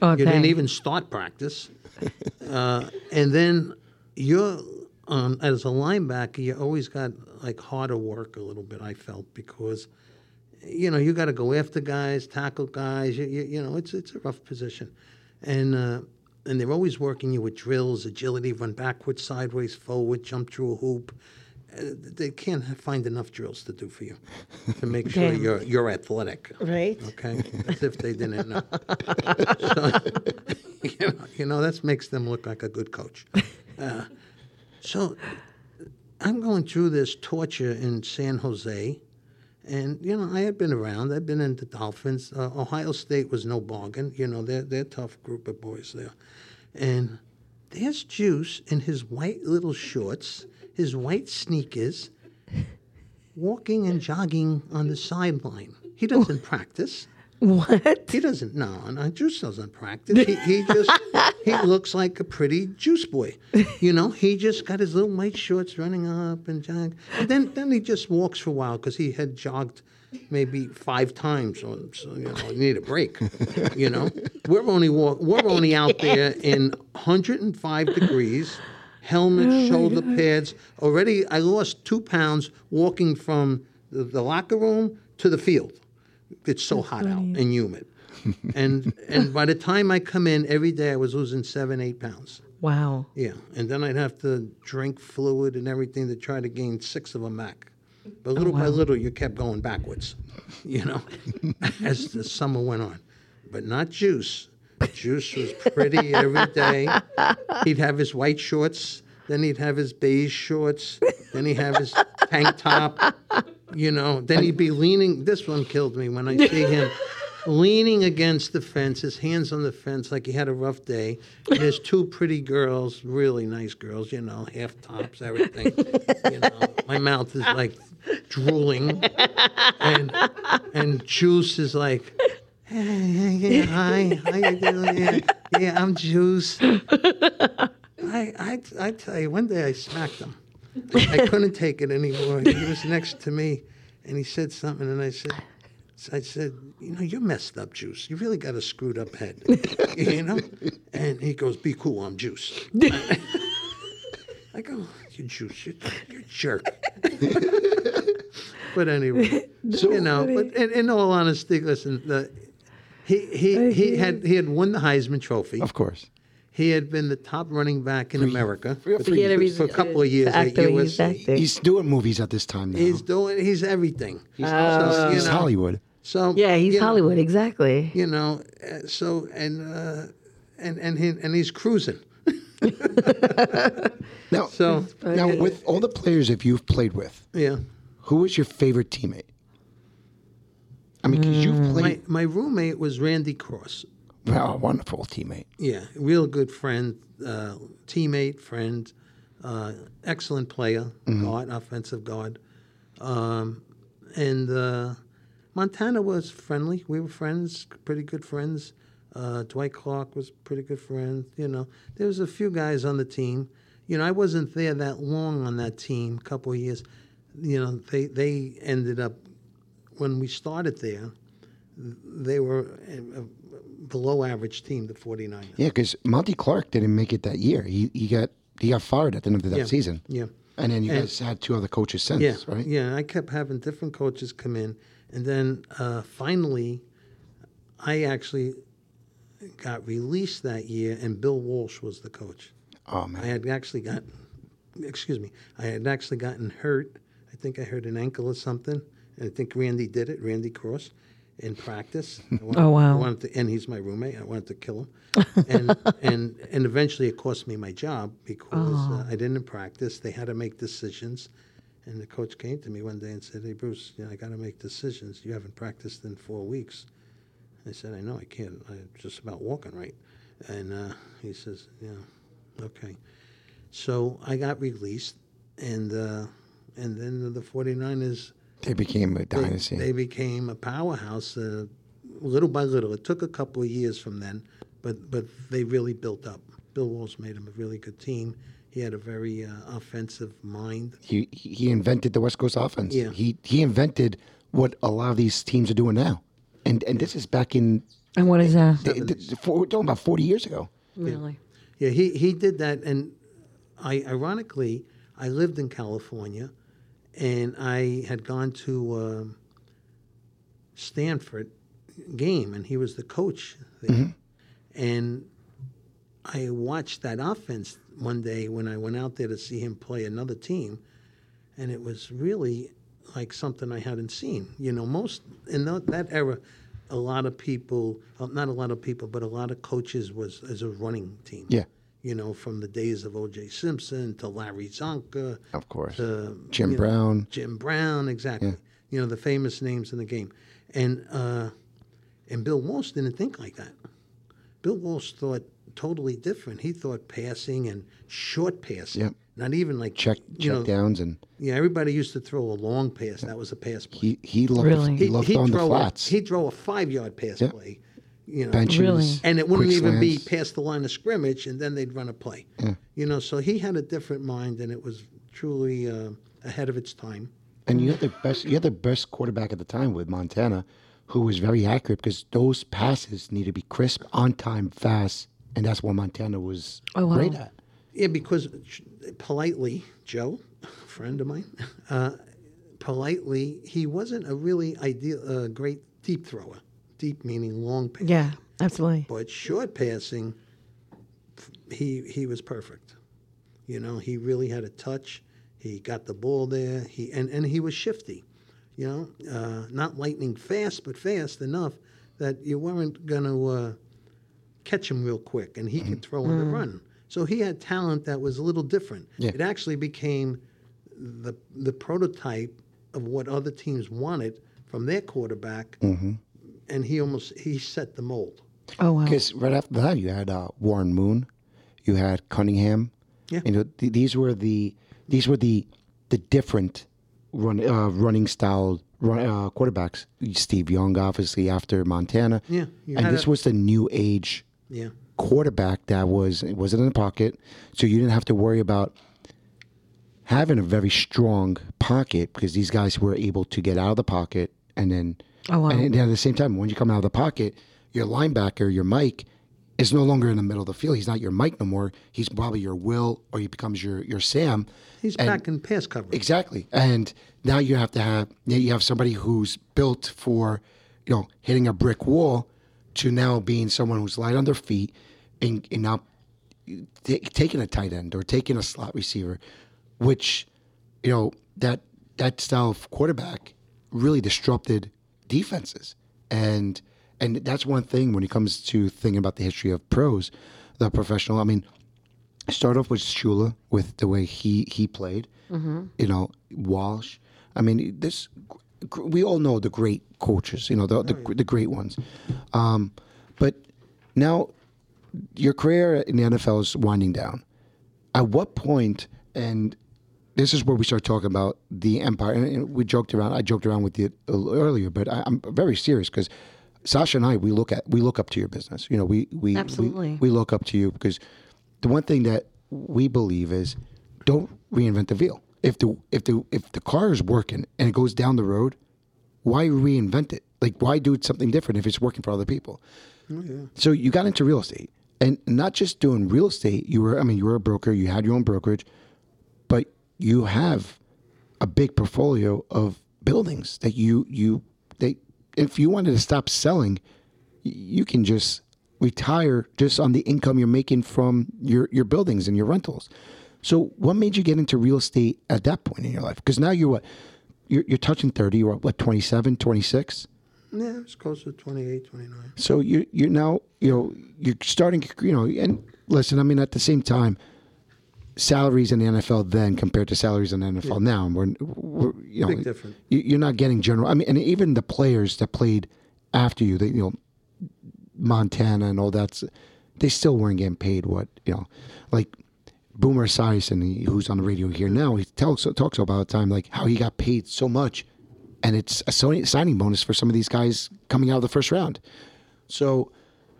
Okay. You didn't even start practice. uh, and then you're, um, as a linebacker, you always got like harder work a little bit, I felt, because, you know, you got to go after guys, tackle guys. You, you, you know, it's, it's a rough position. And, uh, and they're always working you with drills, agility, run backwards, sideways, forward, jump through a hoop. Uh, they can't find enough drills to do for you to make sure Damn. you're, you're athletic Right? okay? As if they didn't know. so, you know, you know, that makes them look like a good coach. Uh, so I'm going through this torture in San Jose, and you know, I had been around. I'd been in the Dolphins. Uh, Ohio State was no bargain. You know, they're they're a tough group of boys there, and there's Juice in his white little shorts, his white sneakers, walking and jogging on the sideline. He doesn't practice. What? He doesn't. No, no, Juice doesn't practice. He, he just he looks like a pretty juice boy. You know, he just got his little white shorts running up and jog. And then then he just walks for a while because he had jogged maybe five times. So, so you know, you need a break. You know, we're only walk, we're only out there in 105 degrees. Helmet, oh shoulder pads. Already, I lost two pounds walking from the, the locker room to the field. It's so hot out and humid. and and by the time I come in every day, I was losing seven, eight pounds. Wow. Yeah, and then I'd have to drink fluid and everything to try to gain six of them back. But oh, little by little, you kept going backwards, you know, as the summer went on. But not Juice. Juice was pretty every day. He'd have his white shorts, then he'd have his beige shorts, then he'd have his tank top, you know. Then he'd be leaning. This one killed me when I see him leaning against the fence, his hands on the fence like he had a rough day. And there's two pretty girls, really nice girls, you know, half tops, everything. You know, my mouth is like drooling, and and Juice is like. Hey, hey, hey, hi, how you doing? Yeah, yeah, I'm Juice. I, I, I tell you, one day I smacked him. I, couldn't take it anymore. He was next to me, and he said something, and I said, I said, you know, you're messed up, Juice. You really got a screwed up head, you know. And he goes, "Be cool, I'm Juice." I go, "You Juice, you're, you're a jerk." but anyway, you know. But in, in all honesty, listen, the, he he he had he had won the Heisman Trophy. Of course. He had been the top running back in America for, for Yeah, years. for a couple of years at actor, he's USC. He's doing movies at this time now. He's doing. He's everything. He's, Oh. He's Hollywood. So Yeah, he's you know, Hollywood, exactly. You know, uh, so and uh, and and he, and he's cruising. Now, So now with all the players that you've played with, yeah, who was your favorite teammate? I mean, because you've my played. my roommate was Randy Cross. Wow, wonderful teammate. Yeah, real good friend, uh, teammate, friend, uh, excellent player, guard, offensive guard, um, and uh, Montana was friendly. We were friends, pretty good friends. Uh, Dwight Clark was a pretty good friend. You know, there was a few guys on the team. You know, I wasn't there that long on that team, a couple of years. You know, they they ended up when we started there. They were a, below average team, the 49ers. Yeah, because Monty Clark didn't make it that year. He he got he got fired at the end of that Yeah. season. Yeah. And then you And- guys had two other coaches since, Yeah, right? yeah. I kept having different coaches come in, and then uh, finally, I actually got released that year, and Bill Walsh was the coach. Oh man. I had actually got, excuse me, I had actually gotten hurt. I think I hurt an ankle or something, and I think Randy did it, Randy Cross, in practice. I wanted, Oh, wow. I wanted to, and he's my roommate. I wanted to kill him, and and and eventually it cost me my job because uh, I didn't practice. They had to make decisions, and the coach came to me one day and said, "Hey Bruce, you know, I got to make decisions. You haven't practiced in four weeks." I said, "I know I can't. I'm just about walking right." And uh, he says, "Yeah, okay." So I got released, and uh, and then the 49ers They became a dynasty. they became a powerhouse uh, little by little. It took a couple of years from then, but but they really built up. Bill Walsh made them a really good team. He had a very uh, offensive mind. he he invented the West Coast offense. Yeah. He he invented what a lot of these teams are doing now. And and this is back in And what is that? th- th- for, we're talking about 40 years ago. Really? Yeah, he, he did that, and I ironically I lived in California, and I had gone to um Stanford game, and he was the coach there, and I watched that offense one day when I went out there to see him play another team, and it was really like something I hadn't seen. You know, most in tho- that era, a lot of people, not a lot of people, but a lot of coaches was as a running team. Yeah. You know, from the days of O.J. Simpson to Larry Csonka Of course. to Jim you know, Brown. Jim Brown, exactly. You know, the famous names in the game. And uh, and Bill Walsh didn't think like that. Bill Walsh thought totally different. He thought passing and short passing. Yep. Not even like Check you check know, downs and Yeah, everybody used to throw a long pass. That was a pass play. he he loved Really? he, loved he'd throwing the flats. A, he'd throw a five yard pass Yep. play. You know, benches. Really? and it wouldn't quick even be past the line of scrimmage, and then they'd run a play. You know, so he had a different mind, and it was truly uh, ahead of its time. And you had the best you had the best quarterback at the time with Montana, who was very accurate because those passes need to be crisp, on time, fast, and that's what Montana was Oh, wow. great at. Yeah, because politely, Joe, a friend of mine, uh, politely, he wasn't a really ideal, uh, great deep thrower. Deep meaning long pass. Yeah, absolutely. But short passing, he he was perfect. You know, he really had a touch. He got the ball there. He and, and he was shifty. You know, uh, not lightning fast, but fast enough that you weren't going to uh, catch him real quick, and he could throw on the run. So he had talent that was a little different. Yeah. It actually became the the prototype of what other teams wanted from their quarterback, and he almost he set the mold. Oh wow. Because right after that, you had uh, Warren Moon, you had Cunningham. Yeah. You know, th- these were the these were the the different run uh, running style run, uh, quarterbacks. Steve Young, obviously, after Montana. Yeah, and this a- was the new age Yeah. quarterback that was it wasn't in the pocket, so you didn't have to worry about having a very strong pocket because these guys were able to get out of the pocket and then Oh, wow. and at the same time when you come out of the pocket, your linebacker, your Mike, is no longer in the middle of the field. He's not your Mike no more. He's probably your Will or he becomes your your Sam. He's And- back in pass coverage. Exactly. And now you have to have you have somebody who's built for, you know, hitting a brick wall to now being someone who's light on their feet and, and now ta- taking a tight end or taking a slot receiver, which, you know, that that style of quarterback really disrupted defenses. And and that's one thing when it comes to thinking about the history of pros, the professional. I mean, start off with Shula with the way he he played. You know, Walsh. I mean, this we all know the great coaches. You know, the the, the great ones. Um, but now your career in the NFL is winding down. At what point, and this is where we start talking about the empire. And, and we joked around. I joked around with you earlier, but I, I'm very serious because Sasha and I, we look at we look up to your business. You know, we we Absolutely. we, we look up to you because the one thing that we believe is don't reinvent the wheel. If the if the if the car is working and it goes down the road, why reinvent it? Like why do something different if it's working for other people? Oh, yeah. So you got into real estate, and not just doing real estate. You were, I mean, you were a broker. You had your own brokerage, but you have a big portfolio of buildings that you you they. If you wanted to stop selling, you can just retire just on the income you're making from your your buildings and your rentals. So, what made you get into real estate at that point in your life? Because now you're what you're, you're touching thirty. You're what 27, 26? Yeah, it's close to 28, 29. So you you're now you know you're starting you know and listen I mean at the same time salaries in the NFL then compared to salaries in the NFL now we're, we're you know Big difference. you- you're not getting general I mean and even the players that played after you they you know Montana and all that they still weren't getting paid what you know like Boomer Esiason who's on the radio here now he tells talks about the time like how he got paid so much and it's a signing bonus for some of these guys coming out of the first round. So,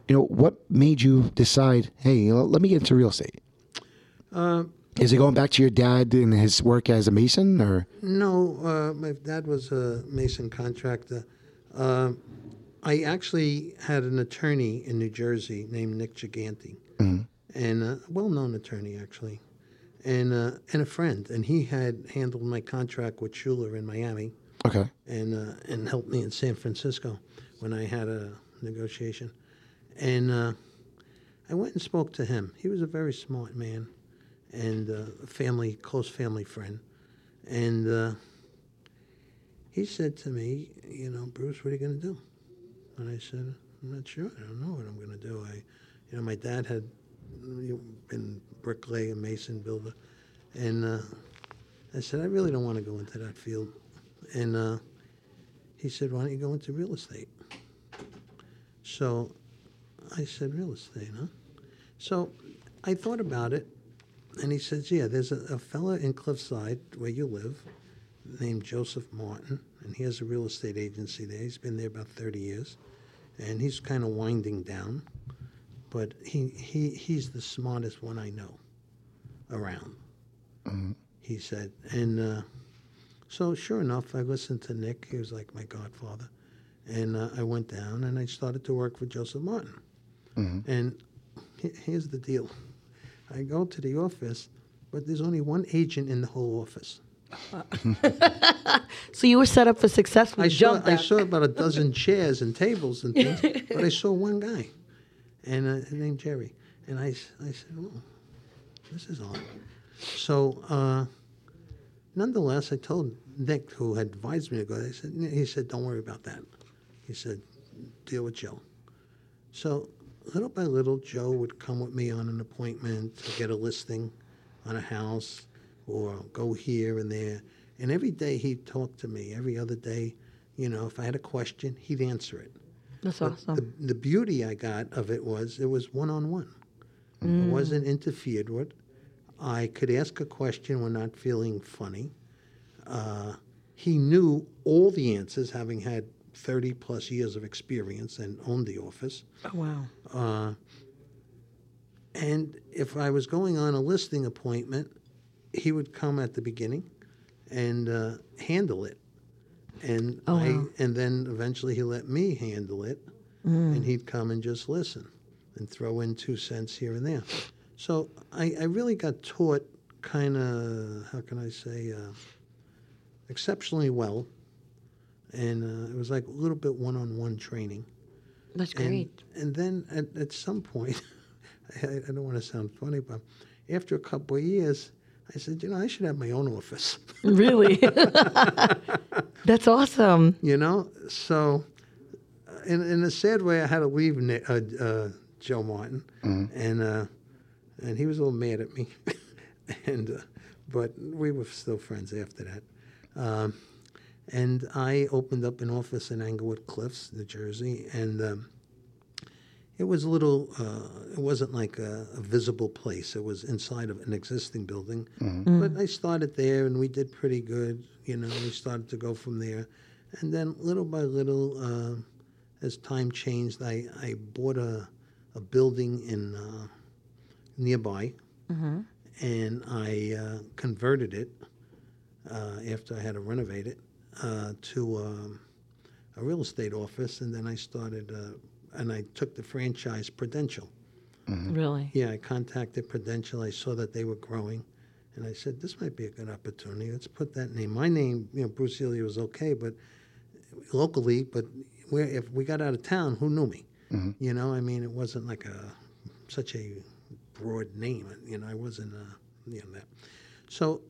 you know, what made you decide, hey, you know, let me get into real estate? Uh, Is it going back to your dad and his work as a mason, or? No, uh, my dad was a mason contractor. Uh, I actually had an attorney in New Jersey named Nick Giganti, and a well-known attorney actually, and uh, and a friend, and he had handled my contract with Shula in Miami, okay? and uh, and helped me in San Francisco when I had a negotiation, and uh, I went and spoke to him. He was a very smart man, and uh, a family close family friend, and uh, he said to me, you know, Bruce, what are you going to do? And I said, I'm not sure. I don't know what I'm going to do. I, you know, my dad had been bricklayer, mason builder, and uh, I said, I really don't want to go into that field. And uh, he said, Why don't you go into real estate? So I said, Real estate, huh? So I thought about it, and he says, Yeah, there's a, a fella in Cliffside where you live named Joseph Martin, and he has a real estate agency there. He's been there about 30 years, and he's kind of winding down, but he, he, he's the smartest one I know around, he said. And uh, so, sure enough, I listened to Nick. He was like my godfather. And uh, I went down and I started to work for Joseph Martin. And he- here's the deal I go to the office, but there's only one agent in the whole office. So you were set up for success I saw, I saw about a dozen chairs and tables and things, but I saw one guy, and uh, his name Jerry. And I, I said, oh, this is odd. So, uh, nonetheless, I told Nick, who had advised me to go, I said, he said, don't worry about that. He said, deal with Joe. So, little by little, Joe would come with me on an appointment to get a listing on a house or go here and there. And every day he'd talk to me. Every other day, you know, if I had a question, he'd answer it. That's But awesome. the, the beauty I got of it was it was one on one. It wasn't interfered with. I could ask a question when not feeling funny. Uh, he knew all the answers, having had 30 plus years of experience and owned the office. Oh, wow. Uh, and if I was going on a listing appointment, he would come at the beginning and uh, handle it. And Oh, I, wow. and then eventually he let me handle it, and he'd come and just listen and throw in two cents here and there. So I, I really got taught kind of how can I say uh, exceptionally well, and uh, it was like a little bit one-on-one training. That's great. and then at, at some point, I, I don't want to sound funny, but after a couple of years, I said, you know, I should have my own office. Really? That's awesome. you know, so uh, in, in a sad way, I had to leave Nick, uh, uh, Joe Martin, and uh, and he was a little mad at me, and uh, but we were still friends after that. Um, and I opened up an office in Englewood Cliffs, New Jersey, and um, it was a little. Uh, it wasn't like a, a visible place. It was inside of an existing building, but I started there, and we did pretty good. You know, we started to go from there, and then little by little, uh, as time changed, I, I bought a, a building in uh, nearby, and I uh, converted it uh, after I had to renovate it uh, to um, a real estate office, and then I started, uh, and I took the franchise Prudential. Really? Yeah, I contacted Prudential. I saw that they were growing, and I said, "This might be a good opportunity. Let's put that name. My name, you know, Bruce Elia was okay, but locally, but where if we got out of town, who knew me? You know, I mean, it wasn't like a such a broad name. You know, I wasn't, uh, you know, that. So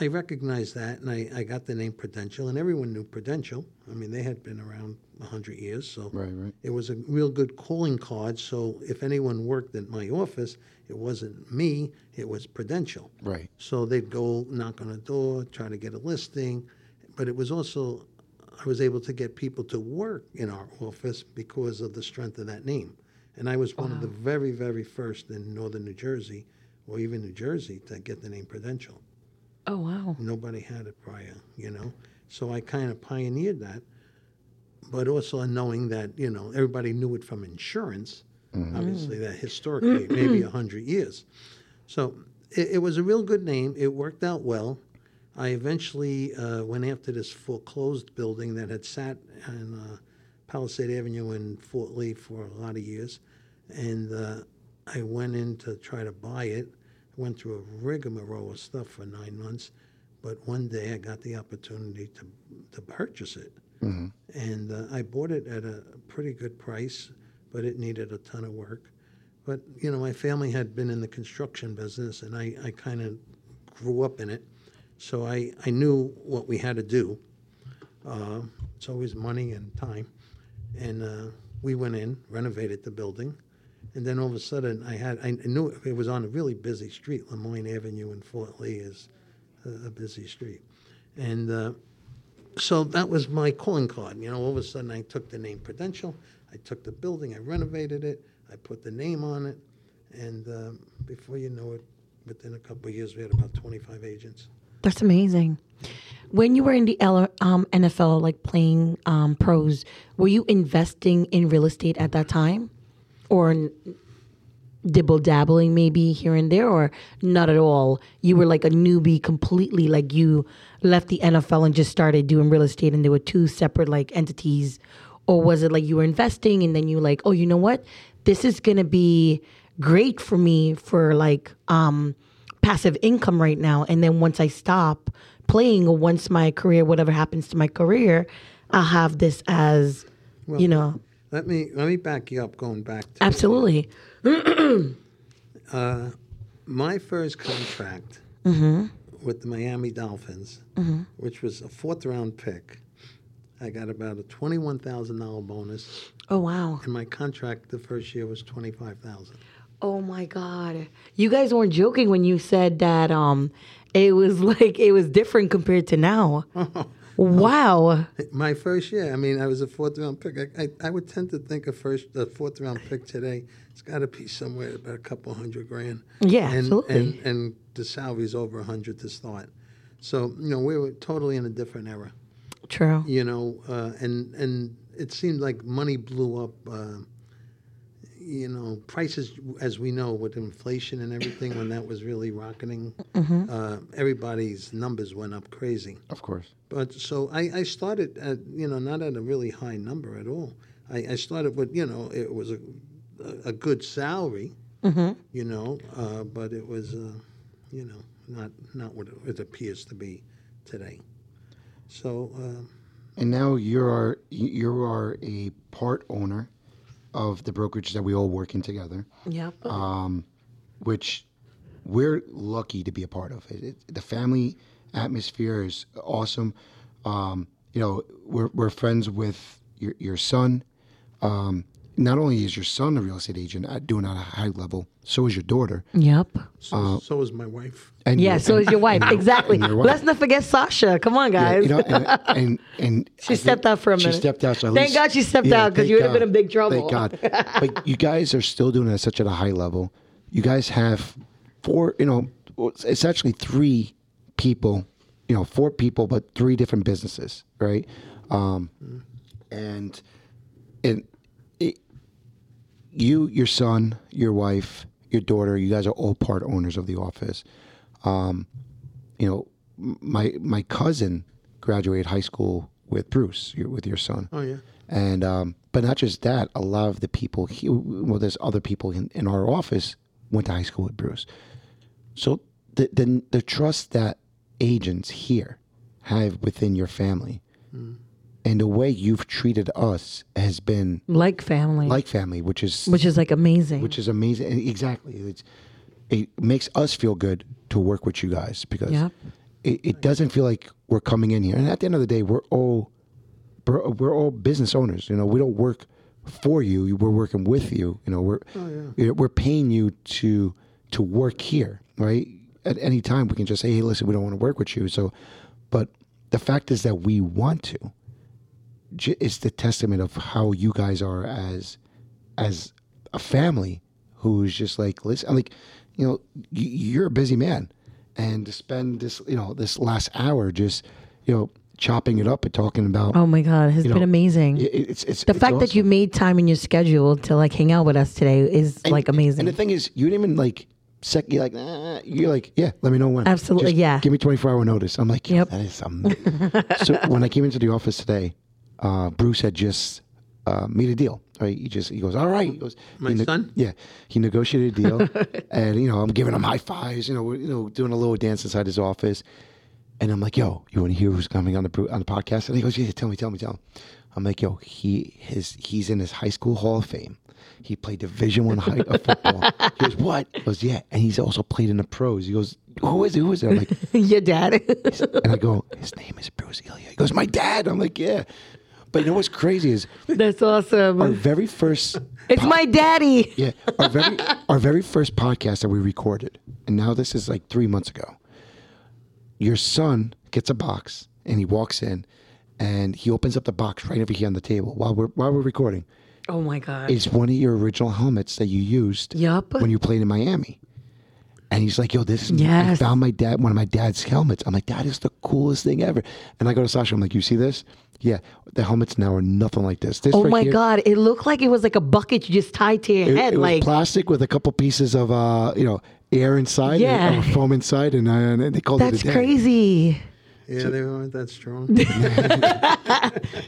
I recognized that, and I, I got the name Prudential, and everyone knew Prudential. I mean, they had been around hundred years, so Right, right. it was a real good calling card. So if anyone worked at my office, it wasn't me; it was Prudential. Right. So they'd go knock on a door, try to get a listing, but it was also I was able to get people to work in our office because of the strength of that name. And I was one of the very, very first in northern New Jersey, or even New Jersey, to get the name Prudential. Oh wow. Nobody had it prior, you know. So I kind of pioneered that, but also knowing that you know everybody knew it from insurance. Obviously, that historically maybe a hundred years. So it, it was a real good name. It worked out well. I eventually uh, went after this foreclosed building that had sat on uh, Palisade Avenue in Fort Lee for a lot of years, and uh, I went in to try to buy it. Went through a rigmarole of stuff for nine months, but one day I got the opportunity to to purchase it, and uh, I bought it at a pretty good price, but it needed a ton of work. But you know, my family had been in the construction business, and I, I kind of grew up in it, so I, I knew what we had to do. Uh, it's always money and time, and uh, we went in, renovated the building, and then all of a sudden I had I knew it, was on a really busy street. Lemoine Avenue in Fort Lee is a, a busy street, and uh, so that was my calling card. You know, all of a sudden I took the name Prudential, I took the building, I renovated it, I put the name on it, and um, before you know it, within a couple of years we had about 25 agents. That's amazing. When you were in the L- um, NFL, like playing um, pros, were you investing in real estate at that time, or dibble dabbling maybe here and there, or not at all? You were like a newbie completely. Like you left the NFL and just started doing real estate, and there were two separate like entities, or was it like you were investing and then you like, oh, you know what, this is gonna be great for me for like um passive income right now. And then once I stop playing or once my career, whatever happens to my career, I'll have this as, you know, Let me let me back you up. Going back to absolutely. Uh, my first contract mm-hmm. with the Miami Dolphins, mm-hmm. which was a fourth round pick. I got about a twenty-one thousand dollar bonus, Oh, wow. and my contract the first year was twenty-five thousand. Oh my God. You guys weren't joking when you said that um it was like it was different compared to now. wow. My first year, I mean, I was a fourth round pick. I, I, I would tend to think a first, a fourth round pick today, it's got to be somewhere about a couple hundred grand. Yeah, and, absolutely. And, and the salary's over a hundred to start. So you know, we were totally in a different era. True. You know, uh, and and it seemed like money blew up. Uh, you know, prices, as we know, with inflation and everything, when that was really rocketing, Mm-hmm. uh, everybody's numbers went up crazy. Of course. But so I, I started at you know not at a really high number at all. I, I started with you know it was a a, a good salary, you know, uh, but it was uh, you know not not what it appears to be today. So uh, And now you are you are a part owner of the brokerage that we all work in together, Yep. which we're lucky to be a part of. It, it, the family atmosphere is awesome. Um, you know, we're we're friends with your your son. Um, not only is your son a real estate agent uh, doing it at a high level, so is your daughter. Yep. so, so was my wife. And Yeah, your- so is your wife. Exactly. your wife. Let's not forget Sasha. Come on, Yeah, guys. you know, and and, and I She think stepped out for a She stepped out. So Thank least- God she stepped yeah, out, 'cause thank you would have been in God. big trouble. Thank God. but you guys are still doing it at such at a high level. You guys have four. You know, it's actually three people. You know, four people, but three different businesses, right? Um, and and you, your son, your wife, your daughter, you guys are all part owners of the office. Um, you know, my my cousin graduated high school with Bruce, with your son. Oh yeah. And um, but not just that, a lot of the people here, well, there's other people in, in our office went to high school with Bruce. So the the, the trust that agents here have within your family, and the way you've treated us has been Like family. like family, which is which is like amazing. which is amazing. And exactly, it's it makes us feel good to work with you guys because Yep. it, it doesn't feel like we're coming in here. And at the end of the day, we're all we're, we're all business owners. You know, we don't work for you. We're working with you. You know, we're oh, you know, we're paying you to to work here, right? At any time, we can just say, "Hey, listen, we don't want to work with you." So, but the fact is that we want to. J- It's the testament of how you guys are as as a family who's just like listen I'm like you know y- you're a busy man and to spend this you know this last hour just you know chopping it up and talking about oh my god, it has you been know, amazing. it- it's it's the it's fact that you made time in your schedule to like hang out with us today is And- like amazing. and the thing is you didn't even like sec you're like nah, you're like yeah let me know when Absolutely, Just yeah. give me 24 hour notice I'm like Yep. that is something so when I came into the office today uh, Bruce had just uh, made a deal right he just he goes all right he goes My he son? yeah he negotiated a deal and you know I'm giving him high fives you know we're, you know doing a little dance inside his office and I'm like yo you want to hear who's coming on the on the podcast and he goes yeah tell me tell me tell me I'm like yo he his he's in his high school hall of fame he played Division One high of football. He goes, "What?" He goes, "Yeah," and he's also played in the pros. He goes, "Who is it? Who is it?" I'm like, your dad. and I go, "His name is Bruce Elia." He goes, "My dad." I'm like, "Yeah," but you know what's crazy is That's awesome. our very first. it's my daddy. Yeah, our very our very first podcast that we recorded, and now this is like three months ago. Your son gets a box and he walks in, and he opens up the box right over here on the table while we're while we're recording. Oh my god. It's one of your original helmets that you used Yup. when you played in Miami. And he's like, "Yo, this is Yes. I found my dad one of my dad's helmets." I'm like, "That is the coolest thing ever." And I go to Sasha. I'm like, "You see this? Yeah, the helmets now are nothing like this. This oh right my here, god, it looked like it was like a bucket you just tied to your It, head. it was like plastic with a couple pieces of uh, you know, air inside, Yeah. and, or foam inside, and, uh, and they called that's it a day. crazy. Yeah, they weren't that strong.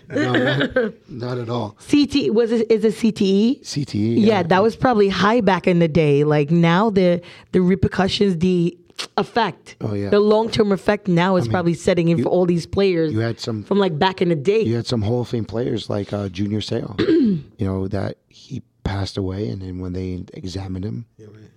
No, not, not at all. CT was it is it CTE? CTE. Yeah, that was probably high back in the day. Like now the the repercussions, the effect, Oh, yeah. the long term effect now is probably setting in for all these players you had some from like back in the day. you had some Hall of Fame players like uh, Junior Seau. you know, that he passed away, and then when they examined him,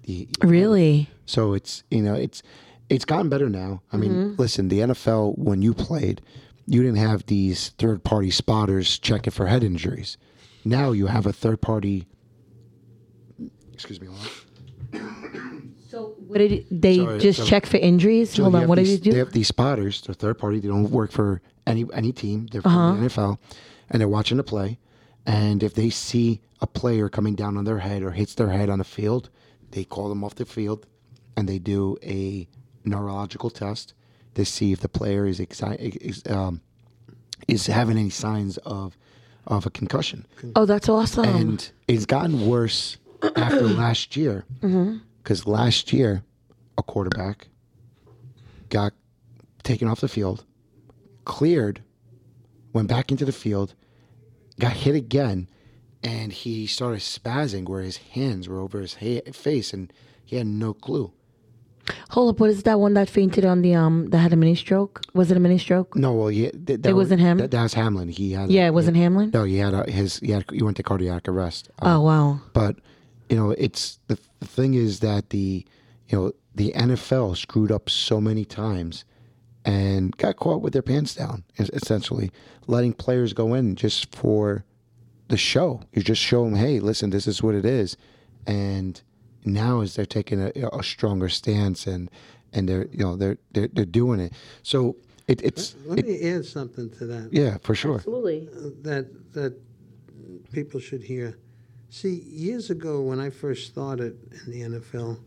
he, Really? so it's you know it's it's gotten better now. I mean, Mm-hmm. listen, the NFL when you played, you didn't have these third party spotters checking for head injuries. Now you have a third party. Excuse me. hold on. So what did they Sorry, just so- check for injuries? So Hold on, have what did these, you do? They have these spotters. They're third party. They don't work for any any team. They're Uh-huh. from the NFL, and they're watching the play. And if they see a player coming down on their head or hits their head on the field, they call them off the field, and they do a neurological test to see if the player is exi- is, um, is having any signs of of a concussion. oh, that's awesome. And it's gotten worse after last year. Because last year, a quarterback got taken off the field, cleared, went back into the field, got hit again, and he started spazzing where his hands were over his ha- face, and he had no clue. Hold up, what is that one that fainted on the um that had a mini stroke? Was it a mini stroke? No, well, yeah, th- that It wasn't him? That, that was Hamlin. He had. a- Yeah, it wasn't Hamlin. No, he had a, his. He had. He went to cardiac arrest. Um, Oh wow. But you know, it's the, the thing is that the you know the NFL screwed up so many times and got caught with their pants down. Essentially, letting players go in just for the show. You just show them, hey, listen, this is what it is, and now is they're taking a, a stronger stance and and they're you know they're they're, they're doing it. So it, it's Let it, me add something to that. yeah for sure. Absolutely. Uh, that that people should hear. See, years ago when I first started in the NFL,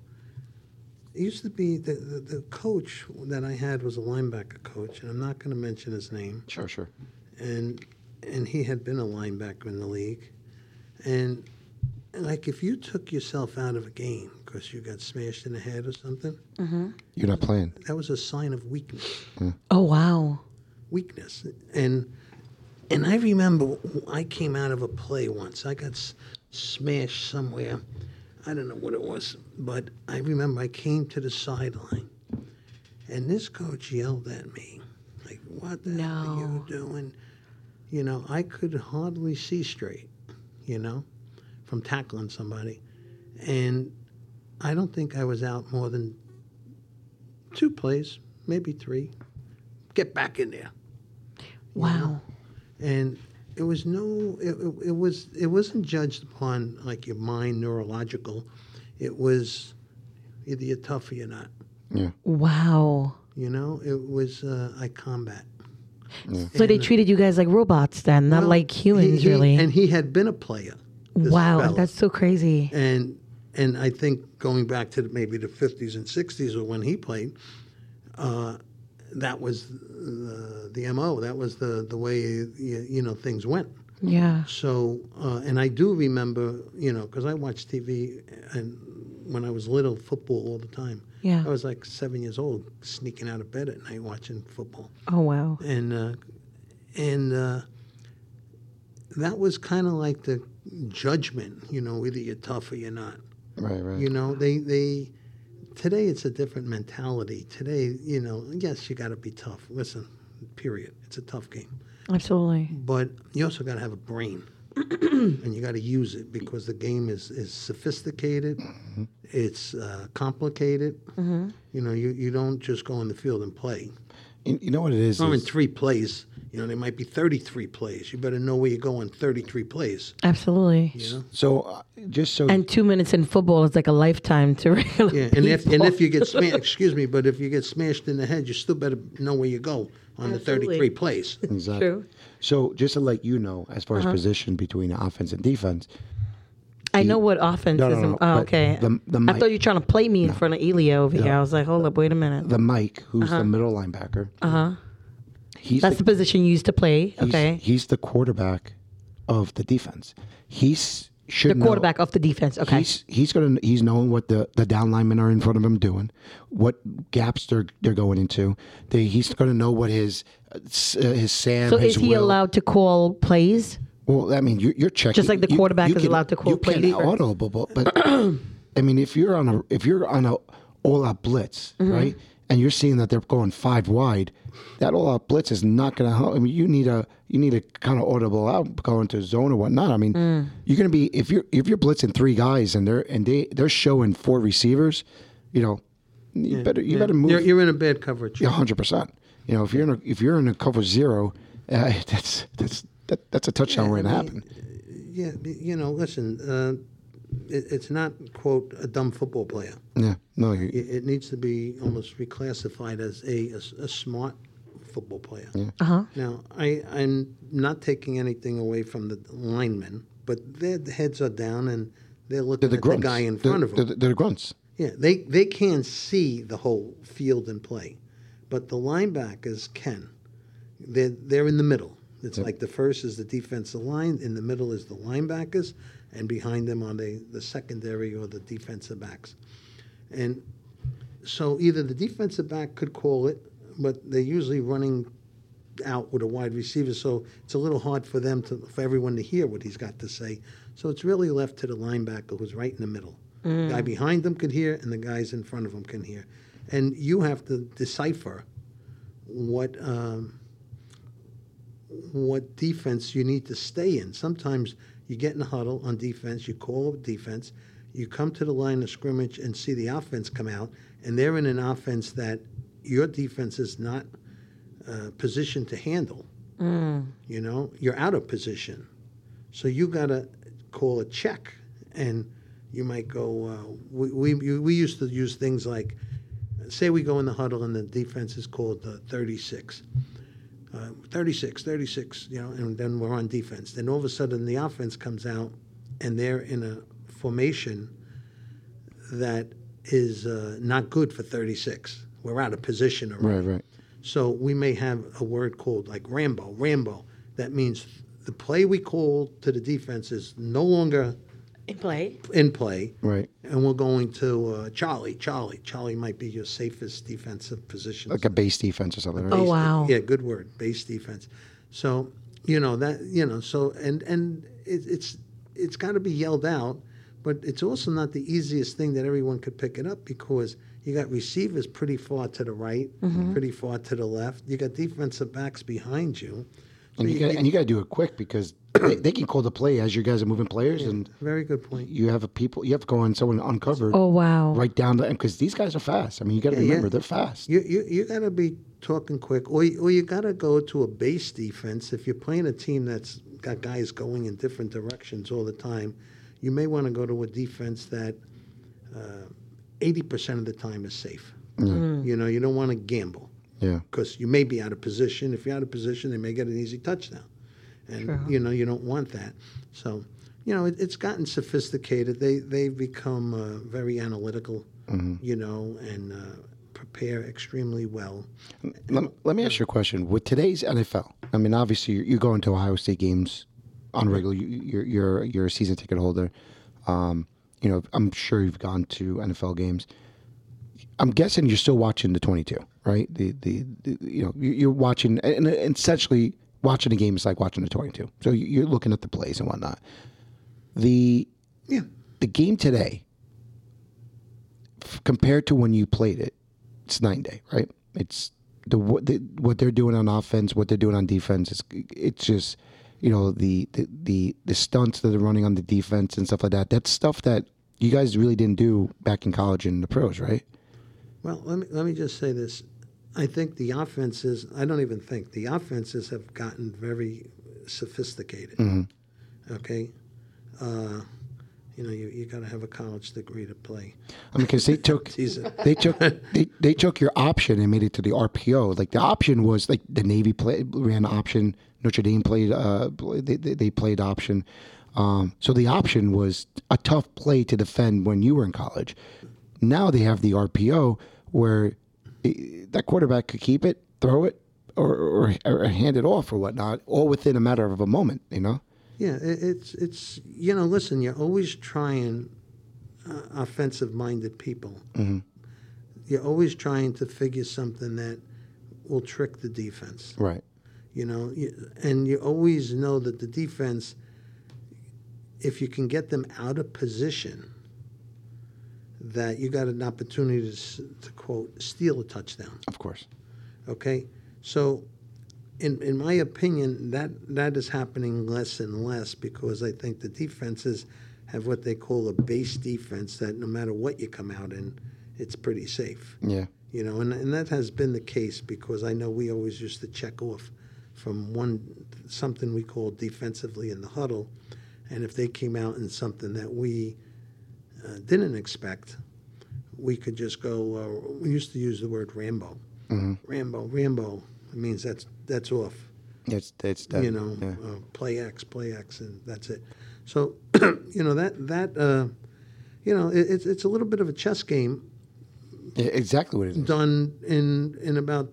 it used to be the, the, the coach that I had was a linebacker coach, and I'm not going to mention his name. Sure, sure. And and he had been a linebacker in the league, and like if you took yourself out of a game because you got smashed in the head or something, mm-hmm. You're not playing. that was a sign of weakness. Mm. Oh wow. weakness. And and I remember I came out of a play once. I got s- smashed somewhere. I don't know what it was, but I remember I came to the sideline, and this coach yelled at me, like, "What the hell are you doing?" You know, I could hardly see straight. You know, from tackling somebody, and I don't think I was out more than two plays, maybe three. Get back in there. Wow. and it was no it, it, it was it wasn't judged upon like your mind neurological. It was either you're tough or you're not. Wow. you know it was uh, i combat. So they treated you guys like robots then, not Well, like humans, he- he- really. and he had been a player. this wow, fella. that's so crazy. and and i think going back to maybe the 50s and 60s or when he played uh, that was the, the mo that was the the way you, you know things went Yeah. So, uh, and I do remember, you know, because I watched TV and when I was little, football all the time. Yeah. I was like seven years old, sneaking out of bed at night watching football, Oh wow. and uh, and uh, that was kind of like the judgment, you know, either you're tough or you're not. Right, right. You know, they they today it's a different mentality. Today, you know, yes, you got to be tough. Listen, period. It's a tough game Absolutely. but you also got to have a brain and you got to use it because the game is, is sophisticated it's uh, complicated you know you, you don't just go on the field and play You, you know what it is? or in is- three plays you know there might be 33 plays you better know where you're going 33 plays Absolutely. you know so uh, just so And two minutes in football is like a lifetime to regular yeah and if and if you get smashed excuse me but if you get smashed in the head you still better know where you go on the 33 plays exactly. True. So just to let you know, as far as position between offense and defense, I know what offense No, no, is. no, oh, okay. the- the I thought you were trying to play me in front of Elio over here. I was like, hold up, wait a minute. the Mike, who's the middle linebacker, uh-huh. He's That's the the, position you used to play. he's, Okay. he's the quarterback of the defense. He's should The know- quarterback of the defense. Okay. He's he's gonna he's knowing what the the down linemen are in front of him doing, what gaps they're they're going into. They, he's gonna know what his uh, uh, his Sam. so his is he Will- allowed to call plays? Well, I mean, you're, you're checking. Just like the quarterback is allowed to call plays. You can audible, but, but I mean, if you're on a if you're on a all out blitz, Mm-hmm. right, and you're seeing that they're going five wide, that all out blitz is not going to help. I mean, you need a you need a kind of audible out, go into zone or whatnot. I mean, Mm. you're going to be if you're if you're blitzing three guys and they're and they they're showing four receivers, you know, you better you Yeah. better move. You're, you're in a bad coverage Yeah, hundred percent. You know, if you're in a if you're in a cover zero, uh, that's that's that, that's a touchdown waiting to happen. Yeah, you know, listen, uh, it, it's not, quote, a dumb football player. Yeah, no, you, It, it needs to be almost reclassified as a a smart football player. Uh huh. Now, I, I'm not taking anything away from the linemen, but their heads are down and they're they're looking the at the guy in They're- front of them. They're, they're the grunts. Yeah, they, they can't see the whole field and play, but the linebackers can. They're, they're in the middle. It's like the first is the defensive line, in the middle is the linebackers, and behind them are the, the secondary or the defensive backs. And so either the defensive back could call it, but they're usually running out with a wide receiver, so it's a little hard for them to for everyone to hear what he's got to say. So it's really left to the linebacker who's right in the middle. The guy behind them could hear, and the guys in front of him can hear, and you have to decipher what um, what defense you need to stay in. Sometimes you get in a huddle on defense, you call defense, you come to the line of scrimmage and see the offense come out, and they're in an offense that your defense is not uh, positioned to handle. You know, you're out of position. So you got to call a check, and you might go. Uh, we, we we used to use things like, say we go in the huddle and the defense is called uh, 36. Uh, 36, 36, you know, and then we're on defense. Then all of a sudden the offense comes out, and they're in a formation that is uh, not good for 36. We're out of position already. Right, right. So we may have a word called like Rambo. Rambo. That means the play we call to the defense is no longer In play. in play, Right. and we're going to uh, Charlie. Charlie. Charlie might be your safest defensive position. Like a base defense or something, right? Oh wow. Yeah, good word. Base defense. So you know that you know so and and it, it's it's got to be yelled out, but it's also not the easiest thing that everyone could pick it up because you got receivers pretty far to the right, pretty far to the left. You got defensive backs behind you. So And you, got, and you got to do it quick because they, they can call the play as you guys are moving players, and very good point. you have a people. You have to go on someone uncovered. Oh wow. Right down the end. because these guys are fast. I mean, you got to Yeah, yeah. remember they're fast. You you, you got to be talking quick, or or you got to go to a base defense. If you're playing a team that's got guys going in different directions all the time, you may want to go to a defense that uh, eighty percent of the time is safe. Mm. Mm. You know, you don't want to gamble Yeah. because you may be out of position. If you're out of position, they may get an easy touchdown, and you know you don't want that. So, you know, it, it's gotten sophisticated. They they've become uh, very analytical, you know, and uh, prepare extremely well. Let, let me ask you a question. With today's NFL, I mean, obviously you're, you're going to Ohio State games on regular. You, you're you're you're a season ticket holder. Um, you know, I'm sure you've gone to NFL games. I'm guessing you're still watching the 22, right? The the, the you know you- you're watching and and essentially watching a game is like watching the 22. So you- you're looking at the plays and whatnot. The Yeah, the game today compared to when you played it, it's nine day, right? It's the what, the what they're doing on offense, what they're doing on defense. It's it's just you know the the the, the stunts that they're running on the defense and stuff like that. That's stuff that you guys really didn't do back in college and the pros, right? Well, let me let me just say this. I think the offenses. I don't even think the offenses have gotten very sophisticated. Okay, uh, you know, you, you got to have a college degree to play. I mean, because they took they took they, they took your option and made it to the RPO. Like the option was like the Navy play, ran option, Notre Dame played uh they they, played option. Um, so the option was a tough play to defend when you were in college. Now they have the RPO where that quarterback could keep it, throw it, or, or, or hand it off or whatnot, all within a matter of a moment. You know. Yeah, it, it's it's you know, listen, you're always trying uh, offensive-minded people. You're always trying to figure something that will trick the defense. Right. You know, you, and you always know that the defense, if you can get them out of position, that you got an opportunity to, to quote steal a touchdown. Of course. Okay, so in in my opinion, that that is happening less and less because I think the defenses have what they call a base defense that no matter what you come out in, it's pretty safe. Yeah. You know, and, and that has been the case because I know we always used to check off from one something we call defensively in the huddle, and if they came out in something that we uh, didn't expect, we could just go. Uh, we used to use the word Rambo, Rambo, Rambo. It means that's that's off. It's it's that, you know, yeah. uh, play X, play X, and that's it. So, you know that that uh, you know it, it's it's a little bit of a chess game Yeah, exactly what it is. done in in about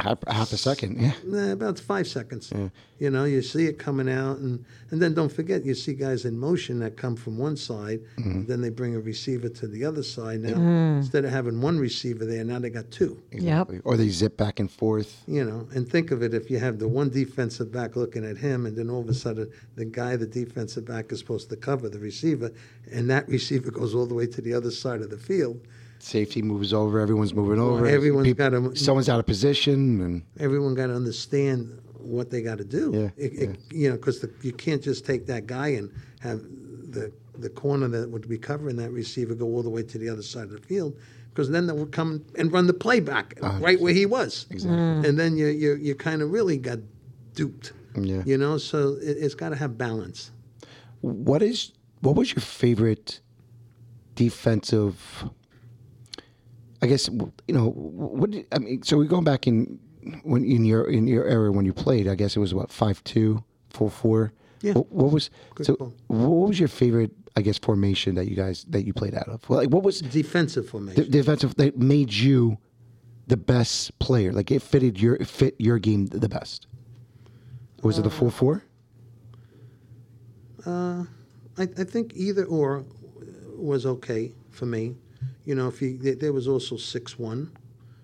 half, half a second. Yeah. eh, about five seconds. You know, you see it coming out, and and then don't forget, you see guys in motion that come from one side, Mm-hmm. then they bring a receiver to the other side. Now, instead of having one receiver there, now they got two. Yep. Or they zip back and forth. You know, and think of it if you have the one defensive back looking at him, and then all of a sudden the guy, the defensive back, is supposed to cover the receiver, and that receiver goes all the way to the other side of the field. Safety moves over. Everyone's moving over. everyone's Peop- gotta- Someone's out of position, and everyone got to understand what they got to do. Yeah, It- it- You know, because you can't just take that guy and have the the corner that would be covering that receiver go all the way to the other side of the field, because then they would come and run the play back right where he was. Exactly. And then you you you kind of really got duped. Yeah. You know, so it, it's got to have balance. what is what was your favorite defensive? I guess you know what did, I mean. So we're going back in when in your in your era when you played. I guess it was what five two four four. Yeah. What, what was Good so? call. What was your favorite? I guess formation that you guys that you played out of. Well, like what was Defensive formation? the defensive that made you the best player? Like it fitted your it fit your game the best. Was it the uh, four four? Uh, I, I think either or was okay for me. You know, if you there, there was also six one.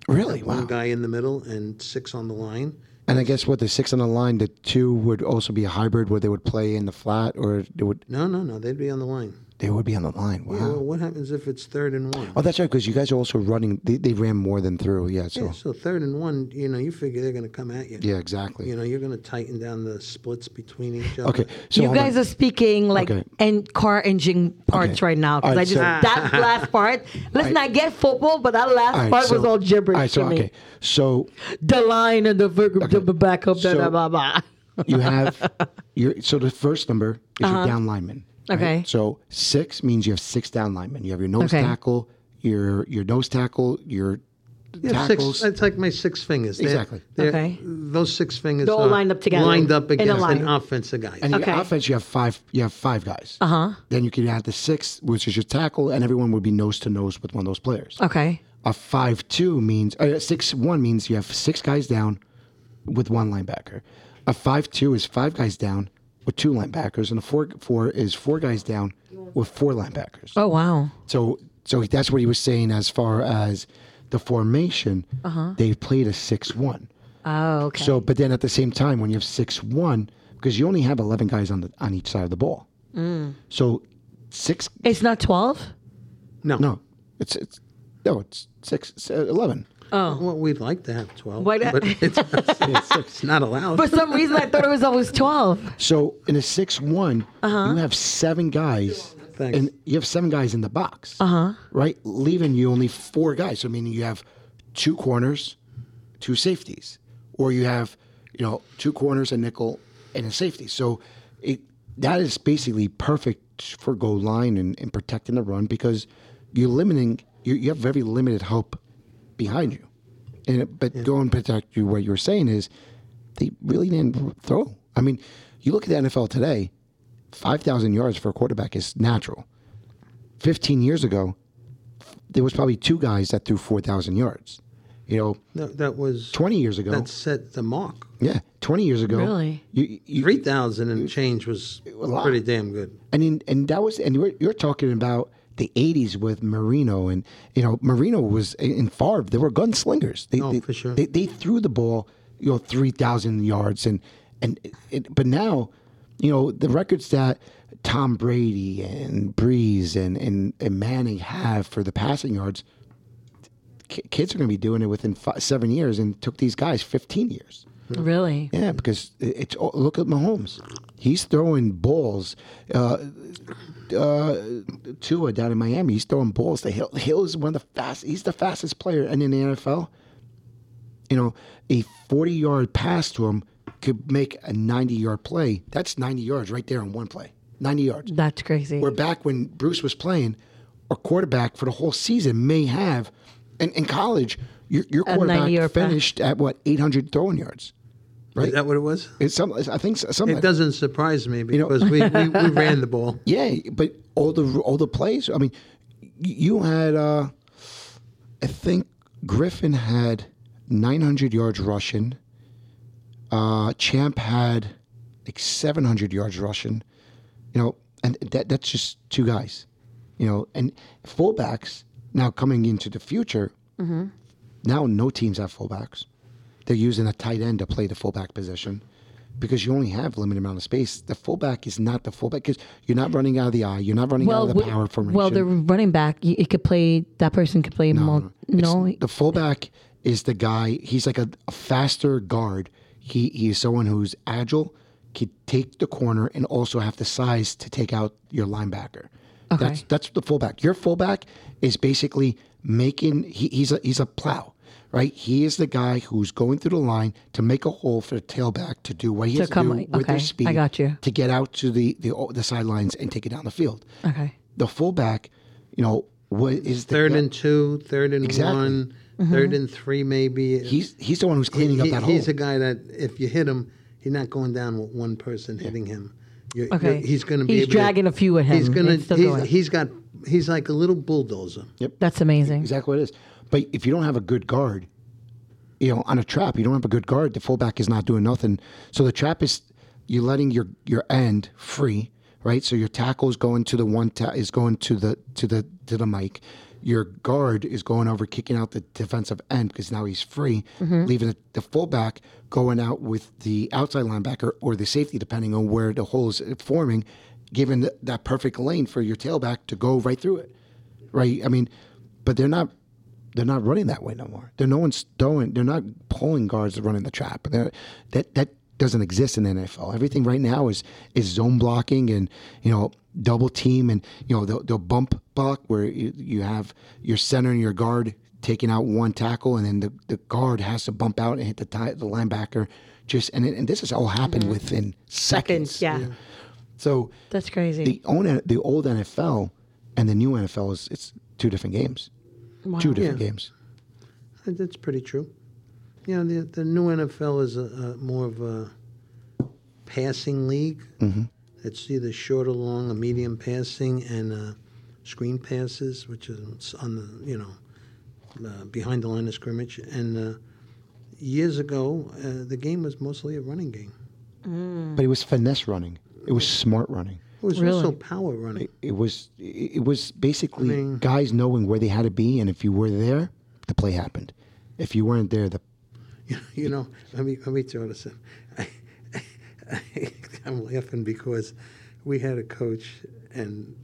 Really? One Wow. guy in the middle and six on the line. And I guess what the six on the line, the two would also be a hybrid where they would play in the flat, or they would No, no, no. They'd be on the line. They would be on the line. Wow. Yeah, well, what happens if it's third and one? Oh, that's right, because you guys are also running. They, they ran more than through. Yeah. So Yeah, so third and one, you know, you figure they're going to come at you. yeah, exactly. You know, you're going to tighten down the splits between each other. Okay. So you hold on. guys are speaking like Okay. and car engine parts Okay. right now because All right, I just so- that last part. Let's not get football, but that last All right, part so- was all gibberish All right, so to me. okay, so The line and the, the, the backup, So- blah, blah, blah, blah. you have your so the first number is your uh-huh. down lineman. Right? Okay. So six means you have six down linemen. You have your nose Okay. tackle, your your nose tackle, your Yeah, tackles. six. That's like my six fingers. They're- Exactly. they're- Okay. Those six fingers They're all lined up together Lined up in against line. an offensive guy. and Okay. offense, you have five. You have five guys. Uh huh. Then you can add the six, which is your tackle, and everyone would be nose to nose with one of those players. Okay. A five two means uh, six one means you have six guys down with one linebacker. A five two is five guys down with two linebackers, and the four four is four guys down with four linebackers. Oh wow! So so that's what he was saying as far as the formation. Uh-huh. They played a six one. Oh okay. So but then at the same time, when you have six one, because you only have eleven guys on the on each side of the ball. Mm. So six. It's not twelve. No, no, it's it's no, it's six, 11. Oh. Well, we'd like to have 12, Why not? but it's, it's, not allowed. For some reason, I thought it was always 12. So in a six one, uh-huh. you have seven guys, Thanks. and you have seven guys in the box, uh-huh. right? Leaving you only four guys. So meaning you have two corners, two safeties, or you have you know two corners, a nickel, and a safety. So it that is basically perfect for goal line and, and protecting the run because you're limiting. You, you have very limited help behind you. And it, but going back to what you were saying is, they really didn't throw. I mean, you look at the NFL today, five thousand yards for a quarterback is natural. Fifteen years ago, there was probably two guys that threw four thousand yards. You know, that, that was twenty years ago, that set the mark. yeah, twenty years ago, Really? You, you, Three thousand and change was lot. pretty damn good. I mean, and that was, and you're, you're talking about the '80s with Marino, and you know, Marino was in Favre. They were gunslingers. They, Oh, they, for sure. They, they threw the ball, you know, three thousand yards, and and it, but now, you know, the records that Tom Brady and Brees and and, and Manning have for the passing yards, ki- kids are going to be doing it within five, seven years, and it took these guys fifteen years. Really? Yeah, because it's look at Mahomes. He's throwing balls. Uh, uh, Tua down in Miami, he's throwing balls to Hill. Hill is one of the fast. He's the fastest player, and in the NFL, you know, a forty-yard pass to him could make a ninety-yard play. That's ninety yards right there in one play. Ninety yards. That's crazy. Where back when Bruce was playing, a quarterback for the whole season may have, in, in college, your, your quarterback 90-yard pass. finished at what eight hundred throwing yards. Is that what it was? It's some, I think so- something. It like- doesn't surprise me know- because we, we, we ran the ball. Yeah, but all the all the plays. I mean, you had. Uh, I think Griffin had 900 yards rushing. Uh, Champ had like 700 yards rushing. You know, and that that's just two guys. You know, and fullbacks now coming into the future. Now no teams have fullbacks. They're using a tight end to play the fullback position because you only have limited amount of space. The fullback is not the fullback because you're not running out of the I. You're not running out of the w- power formation. well, the running back, it could play. That person could play. No, no, the fullback is the guy. He's like a, a faster guard. He he's someone who's agile, can take the corner, and also have the size to take out your linebacker. Okay. That's that's the fullback. Your fullback is basically making. He, he's a he's a plow. Right, he is the guy who's going through the line to make a hole for the tailback to do what he To has to, come- do with okay, their speed. I got you. To get out to the the, the sidelines and take it down the field. okay. The fullback, you know, what is the Third guy- and two, third and Exactly. one, Mm-hmm. third and three, maybe. He's he's the one who's cleaning he- up that he's hole. He's a guy that if you hit him, he's not going down with one person hitting him. You're, Okay. you're- he's going to be. He's able to- dragging a few at him. He's going It's still to. going. He's, he's got. He's like a little bulldozer. Yep. That's amazing. exactly what it is. But if you don't have a good guard, you know, on a trap, you don't have a good guard. The fullback is not doing nothing. So the trap is you're letting your your end free, right? So your tackle is going to the one ta- is going to the to the to the Mike. Your guard is going over, kicking out the defensive end because now he's free, mm-hmm. leaving the, the fullback going out with the outside linebacker or the safety, depending on where the hole is forming, giving th- that perfect lane for your tailback to go right through it, right? I mean, but they're not they're not running that way no more. They're no one's throwing. They're not pulling guards running the trap. They're, that that doesn't exist in the NFL. Everything right now is is zone blocking and you know double team and you know they'll, they'll bump block where you, you have your center and your guard taking out one tackle and then the, the guard has to bump out and hit the ti- the linebacker. Just and it, and this has all happened mm-hmm. within seconds. Seconds, yeah. So That's crazy. the own the old NFL and the new NFL is it's two different games. Two different Yeah. games. That's pretty true. Yeah, the the new NFL is a, a more of a passing league. Mm-hmm. It's either short or long, a medium passing, and uh, screen passes, which is on the you know uh, behind the line of scrimmage. And uh, years ago, uh, the game was mostly a running game. But it was finesse running. It was smart running. It was Really? also power running. It was it it was basically I mean- guys knowing where they had to be, and if you were there, the play happened. If you weren't there, the You know, let me let me throw this in. I, I'm laughing because we had a coach, and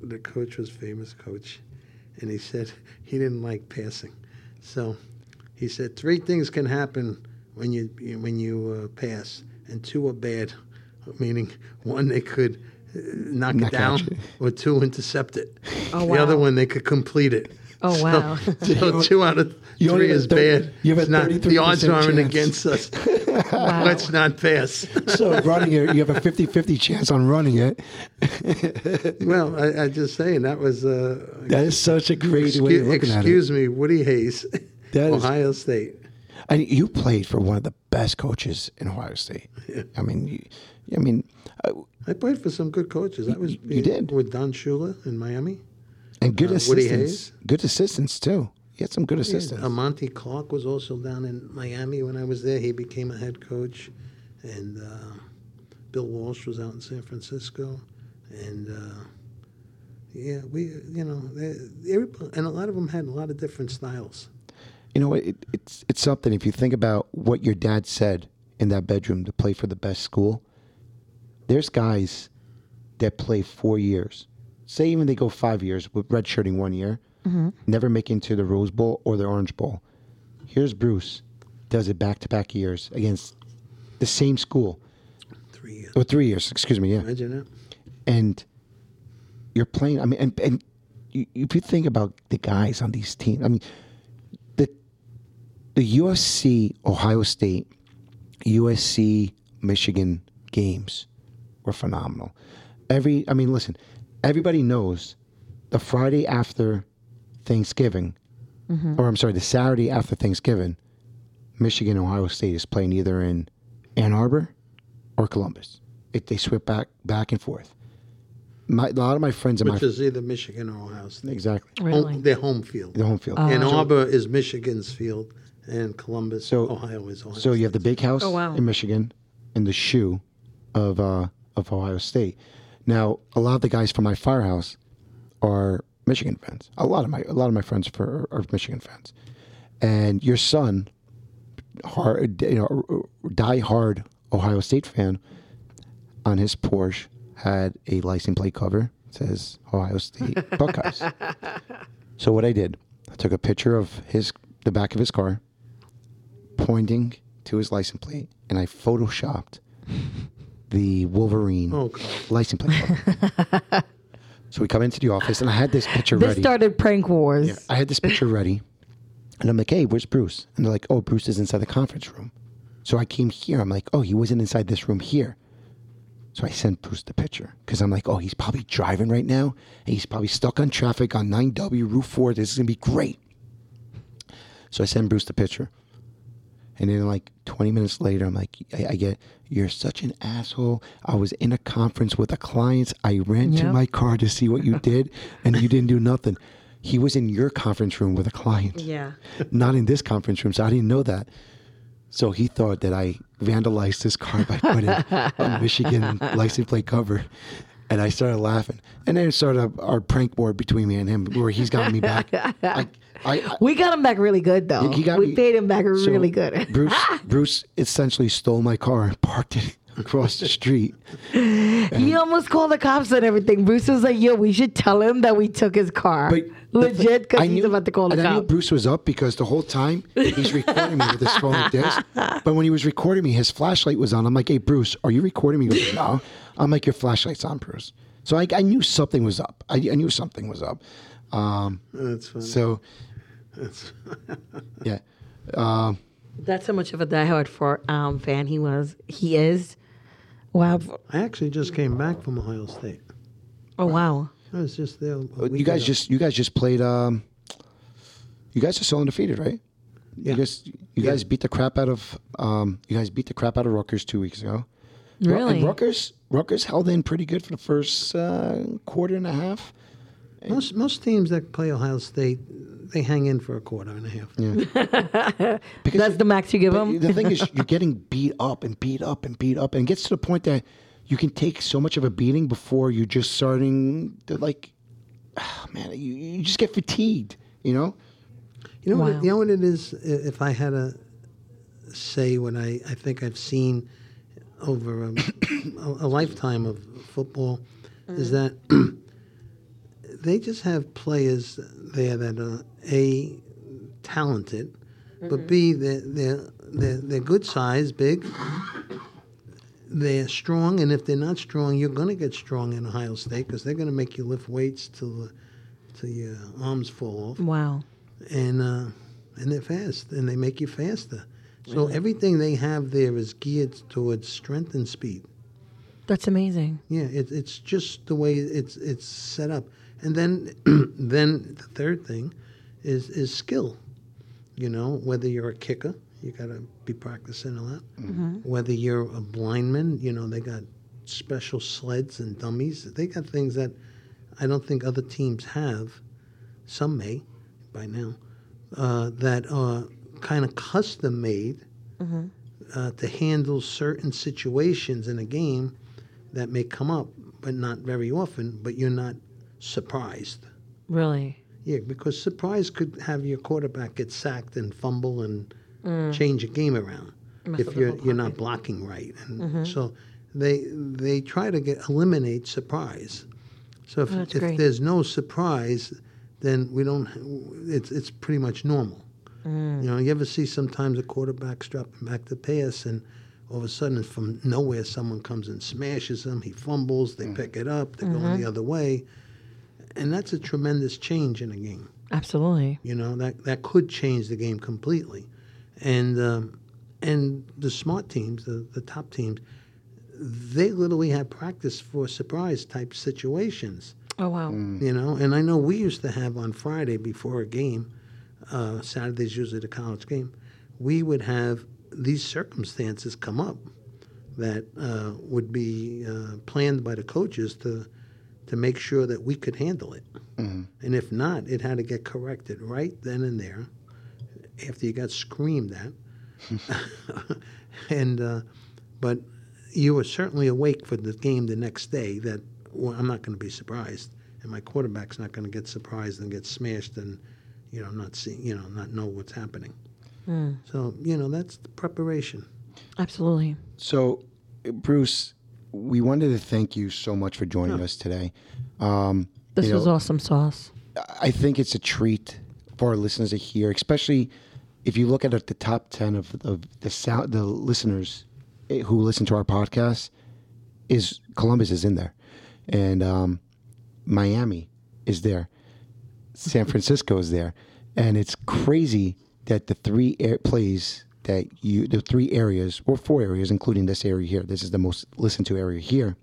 the coach was famous coach, and he said he didn't like passing, so he said three things can happen when you when you uh, pass, and two are bad, meaning one they could knock Knock it down, or two intercept it. Oh, The other one they could complete it. Oh, So- wow. So, two out of You only three is thir- bad. you have a It's not, the odds aren't chance. against us. Wow. Let's not pass. so running it, you have a 50-50 chance on running it. well, I, I just saying that was. Uh, That is such a great way of excuse, looking at it. excuse me, Woody Hayes, That is- Ohio State. And you played for one of the best coaches in Ohio State. I mean, you, I mean, uh, I played for some good coaches. I was you did. with Don Shula in Miami. and good Uh, assistants. Good assistants too. He had some good assistants. Uh, Monty Clark was also down in Miami when I was there. He became a head coach, and uh, Bill Walsh was out in San Francisco, and uh, yeah, we you know they, everybody, and a lot of them had a lot of different styles. You know, it, it's it's something. If you think about what your dad said in that bedroom to play for the best school, there's guys that play four years. Say even they go five years with redshirting one year, mm-hmm. never make it to the Rose Bowl or the Orange Bowl. Here's Bruce, does it back to back years against the same school, Three years. or three years. Excuse me, yeah Imagine that. and you're playing. I mean, and, and you, if you think about the guys on these teams, I mean, the the USC Ohio State, USC Michigan games were phenomenal. Every, I mean, listen, everybody knows the Friday after Thanksgiving, mm-hmm. or I'm sorry, the Saturday after Thanksgiving, Michigan Ohio State is playing either in Ann Arbor or Columbus. It, they switch back back and forth. My, a lot of my friends and Which my is either Michigan or Ohio State. exactly Really? Home, their home field. the home field. Oh. Ann Arbor is Michigan's field, and Columbus, So- Ohio is Ohio. So you have the State's. big house Oh, wow. in Michigan and the shoe of uh, of Ohio State. Now, a lot of the guys from my firehouse are Michigan fans. A lot of my a lot of my friends for, are Michigan fans. And your son, hard, you know, die hard Ohio State fan, on his Porsche had a license plate cover that says Ohio State Buckeyes. so what I did, I took a picture of his the back of his car, pointing to his license plate, and I photoshopped the Wolverine Oh, license plate so we come into the office, and I had this picture This ready. started prank wars. I had this picture ready, and I'm like, "Hey, where's Bruce?" And they're like, "Oh, Bruce is inside the conference room." So I came here. I'm like, "Oh, he wasn't inside this room here." So I sent Bruce the picture because I'm like, "Oh, he's probably driving right now, and he's probably stuck on traffic on 9W Route 4. This is gonna be great." So I sent Bruce the picture, and then like 20 minutes later, I'm like, I, I get, "You're such an asshole. I was in a conference with the clients. I ran to my car to see what you did, and you didn't do nothing." He was in your conference room with a client Yeah. not in this conference room, so I didn't know that. So he thought that I vandalized his car by putting a Michigan license plate cover. And I started laughing, and then it started our prank war between me and him, where he's got me back. I, I, I, We got him back really good though. he got we me- paid him back so really good. Bruce, Bruce essentially stole my car and parked it across the street. he almost called the cops and everything. Bruce was like, "Yo, we should tell him that we took his car." But Legit, because I he's knew- about to call the and I knew cops. Bruce was up because the whole time he's recording me with his phone like this. But when he was recording me, his flashlight was on. I'm like, "Hey, Bruce, are you recording me?" He goes, "No." I'm like, "Your flashlight's on, Bruce." So I, I knew something was up. I, I knew something was up. Um, That's funny. so, yeah. Um, That's how much of a diehard for um, fan he was. He is. Wow. I actually just came back from Ohio State. Oh wow. I was just there. you guys ago. just you guys just played. Um, you guys are still undefeated, right? Yeah. You guys, you guys beat the crap out of. Um, you guys beat the crap out of Rutgers two weeks ago. Ru- Really? And Rutgers, Rutgers held in pretty good for the first uh, quarter and a half. most most teams that play Ohio State, they hang in for a quarter and a half. Yeah. Because That's the max you give them? the thing is, you're getting beat up and beat up and beat up, and it gets to the point that you can take so much of a beating before you're just starting to like, ah, man, you, you just get fatigued. You know. You know, Wow. what, you know what it is. If I had to say what I, I think I've seen over a, a, a lifetime of football, is that they just have players there that are a talented, but b they're they're they're, they're good size, big. They're strong, and if they're not strong, you're going to get strong in Ohio State because they're going to make you lift weights till till your arms fall off Wow. and uh, and they're fast, and they make you faster. So everything they have there is geared towards strength and speed. That's amazing. Yeah, it, it's just the way it's it's set up. And then then the third thing is is skill. You know, whether you're a kicker, you got to be practicing a lot. Whether you're a blind you know, they got special sleds and dummies. They got things that I don't think other teams have. Some may by now uh, that are kind of custom made uh, to handle certain situations in a game that may come up, but not very often. But you're not surprised. Really. Yeah, because surprise could have your quarterback get sacked and fumble and change a game around Mess if you're you're not blocking right. And so they they try to get eliminate surprise. So if, Oh, if great. there's no surprise, then we don't. It's it's pretty much normal. Mm. You know, you ever see sometimes a quarterback's dropping back to pass and all of a sudden from nowhere someone comes and smashes him. He fumbles. They pick it up. They're Mm-hmm. going the other way, and that's a tremendous change in a game. Absolutely. You know that that could change the game completely, and um, and the smart teams, the, the top teams, they literally have practice for surprise type situations. Oh wow. You know, and I know we used to have on Friday before a game, uh, Saturday's usually the college game, we would have these circumstances come up that uh, would be uh, planned by the coaches to to make sure that we could handle it. And if not, it had to get corrected right then and there after you got screamed at. and uh, but you were certainly awake for the game the next day. That well, I'm not going to be surprised, and my quarterback's not going to get surprised and get smashed and you know not see you know not know what's happening. So you know that's the preparation. Absolutely. So, Bruce, we wanted to thank you so much for joining us today. Um, This you was awesome sauce. I think it's a treat for our listeners to hear, especially if you look at the top ten of, of the sound, the listeners eh, who listen to our podcast. Is Columbus is in there, and um, Miami is there, San Francisco is there, and it's crazy that the three air plays that you, the three areas or four areas, including this area here. This is the most listened to area here.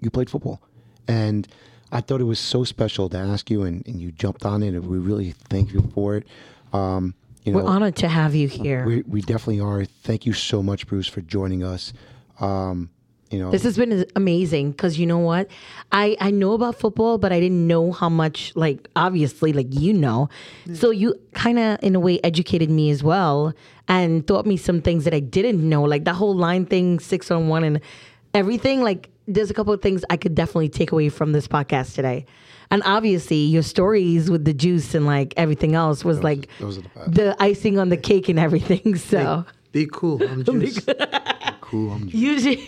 You played football, and I thought it was so special to ask you, and, and you jumped on it, and we really thank you for it. Um, you know, We're honored to have you here. we, we definitely are. Thank you so much, Bruce, for joining us. Um, you know, This has been amazing because you know what? I, I know about football, but I didn't know how much, like, obviously, like, you know. So mm. you kind of, in a way, educated me as well and taught me some things that I didn't know, like that whole line thing, six on one, and everything. Like, there's a couple of things I could definitely take away from this podcast today. And obviously, your stories with the juice and like everything else was like the the icing on the cake and everything. So Be cool. I'm just Cool. I'm you should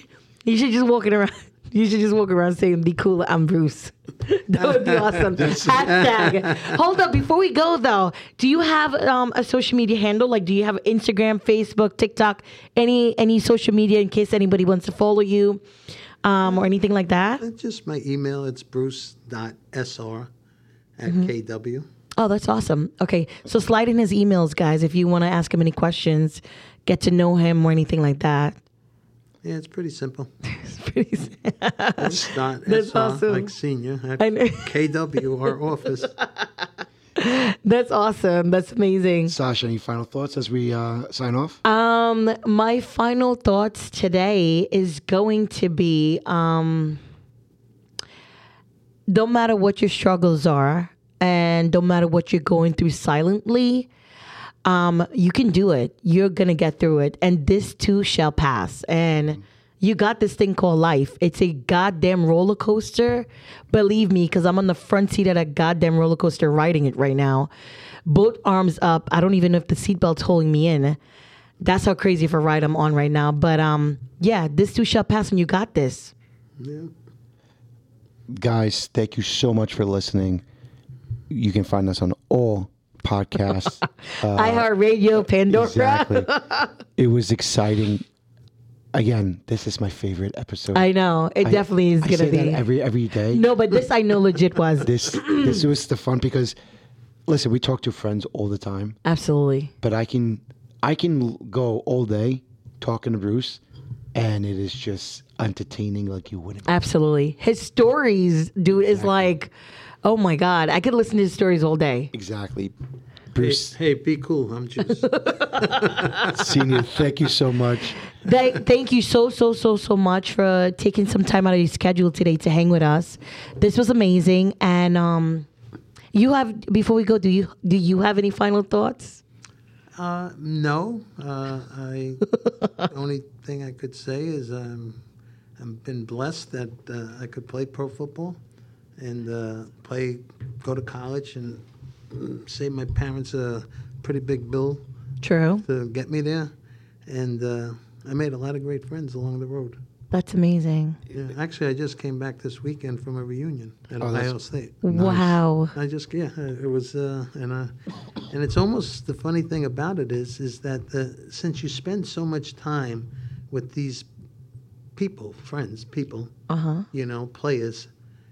you should just walking around. You should just walk around saying "Be cool, I'm Bruce." that would be awesome. Hashtag. Hold up, before we go though, do you have um, a social media handle? Like, do you have Instagram, Facebook, TikTok, any any social media in case anybody wants to follow you, um, or anything like that? It's just my email. It's bruce.sr at Mm-hmm. kw. Oh, that's awesome. Okay, so slide in his emails, guys, if you want to ask him any questions, get to know him or anything like that. Yeah, it's pretty simple. It's pretty. Simple. it's dot That's SR, awesome. like senior at I know. KW, our office. that's awesome. That's amazing. Sasha, any final thoughts as we uh, sign off? Um, my final thoughts today is going to be um, don't matter what your struggles are and don't matter what you're going through silently, um, you can do it. You're gonna get through it, and this too shall pass. And you got this thing called life. It's a goddamn roller coaster. Believe me, because I'm on the front seat of that goddamn roller coaster riding it right now. Both arms up. I don't even know if the seatbelt's holding me in. That's how crazy of a ride I'm on right now. But um, yeah, this too shall pass, and you got this. Yeah. Guys, thank you so much for listening. You can find us on all podcasts. iHeartRadio, uh, Pandora. exactly. it was exciting. Again, this is my favorite episode. I know it I- definitely is I gonna be. every every day. no, but this I know legit was. This this was the fun because listen, we talk to friends all the time, Absolutely. but I can I can go all day talking to Bruce and it is just entertaining like you wouldn't. Absolutely. His stories, dude, is like, oh my God. I could listen to his stories all day. Exactly. Bruce hey, be cool. I'm just. Senior, thank you so much. Th- thank you so, so, so, so much for taking some time out of your schedule today to hang with us. This was amazing. And um, you have, before we go, do you do you have any final thoughts? Uh, no. Uh, I. the only thing I could say is um, I've been blessed that uh, I could play pro football and uh, play, go to college, and mm, save my parents a pretty big bill True. to get me there. And uh, I made a lot of great friends along the road. That's amazing. Yeah, actually, I just came back this weekend from a reunion at Oh, Ohio State. Wow. I just yeah, uh, it was uh, and uh, and it's almost the funny thing about it is is that the, since you spend so much time with these people, friends, people, Uh huh. you know, players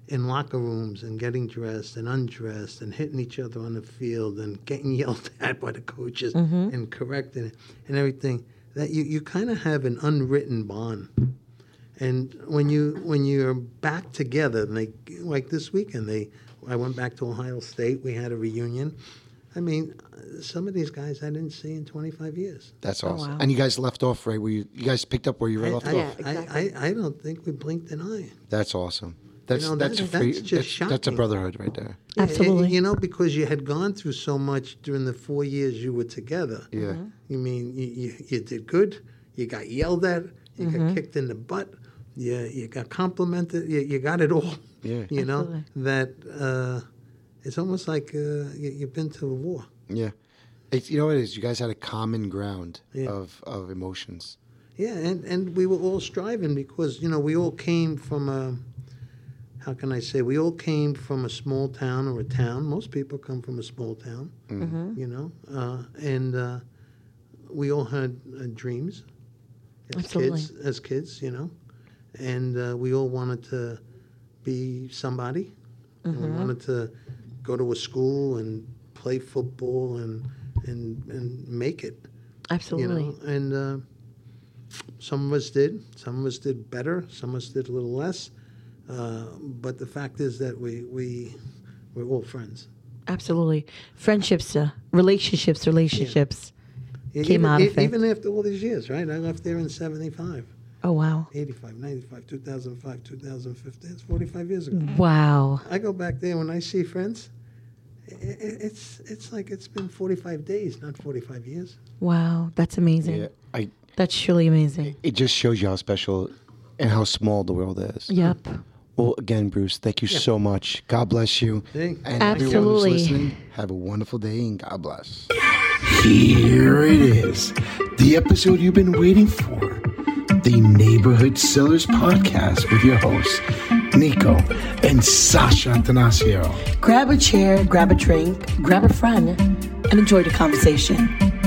in locker rooms and getting dressed and undressed and hitting each other on the field and getting yelled at by the coaches mm-hmm. and correcting it and everything that you, you kind of have an unwritten bond and when you when you're back together and they like this weekend they I went back to Ohio State we had a reunion I mean some of these guys I didn't see in 25 years That's Oh, awesome. wow. And you guys left off right where you, you guys picked up where you I, left I, off. I, I, I don't think we blinked an eye That's awesome. That's know, that's, that's- free. that's just that's, that's a brotherhood right there. Yeah, Absolutely. You know, because you had gone through so much during the four years you were together. Yeah. You mean you, you, you did good, you got yelled at, you got kicked in the butt, you, you got complimented, you, you got it all. Yeah. You know, Absolutely. that uh, it's almost like uh, you, you've been to a war. Yeah. It's, you know what it is? You guys had a common ground Yeah. of, of emotions. Yeah, and, and we were all striving because, you know, we all came from a, how can I say, we all came from a small town or a town. Most people come from a small town, you know, uh, and uh, we all had uh, dreams as Absolutely. kids, as kids, you know, and uh, we all wanted to be somebody. And we wanted to go to a school and play football and, and, and make it Absolutely. you know and uh, some of us did some of us did better some of us did a little less uh, but the fact is that we we we're all friends Absolutely. Friendships, uh, relationships, relationships. E- Came even, out of it. even after all these years right i left there in 75 Oh, wow. 85 95 2005 2015 it's 45 years ago Wow. i go back there when i see friends i- i- it's it's like it's been 45 days not 45 years Wow. That's amazing. Yeah. I That's truly amazing. it just shows you how special and how small the world is. Yep. Well, again, Bruce, thank you so much. God bless you. Hey. And Absolutely. everyone who's listening, have a wonderful day and God bless. Here it is, the episode you've been waiting for. The Neighborhood Sellers Podcast with your hosts, Nico and Sasha Antanasio. Grab a chair, grab a drink, grab a friend, and enjoy the conversation.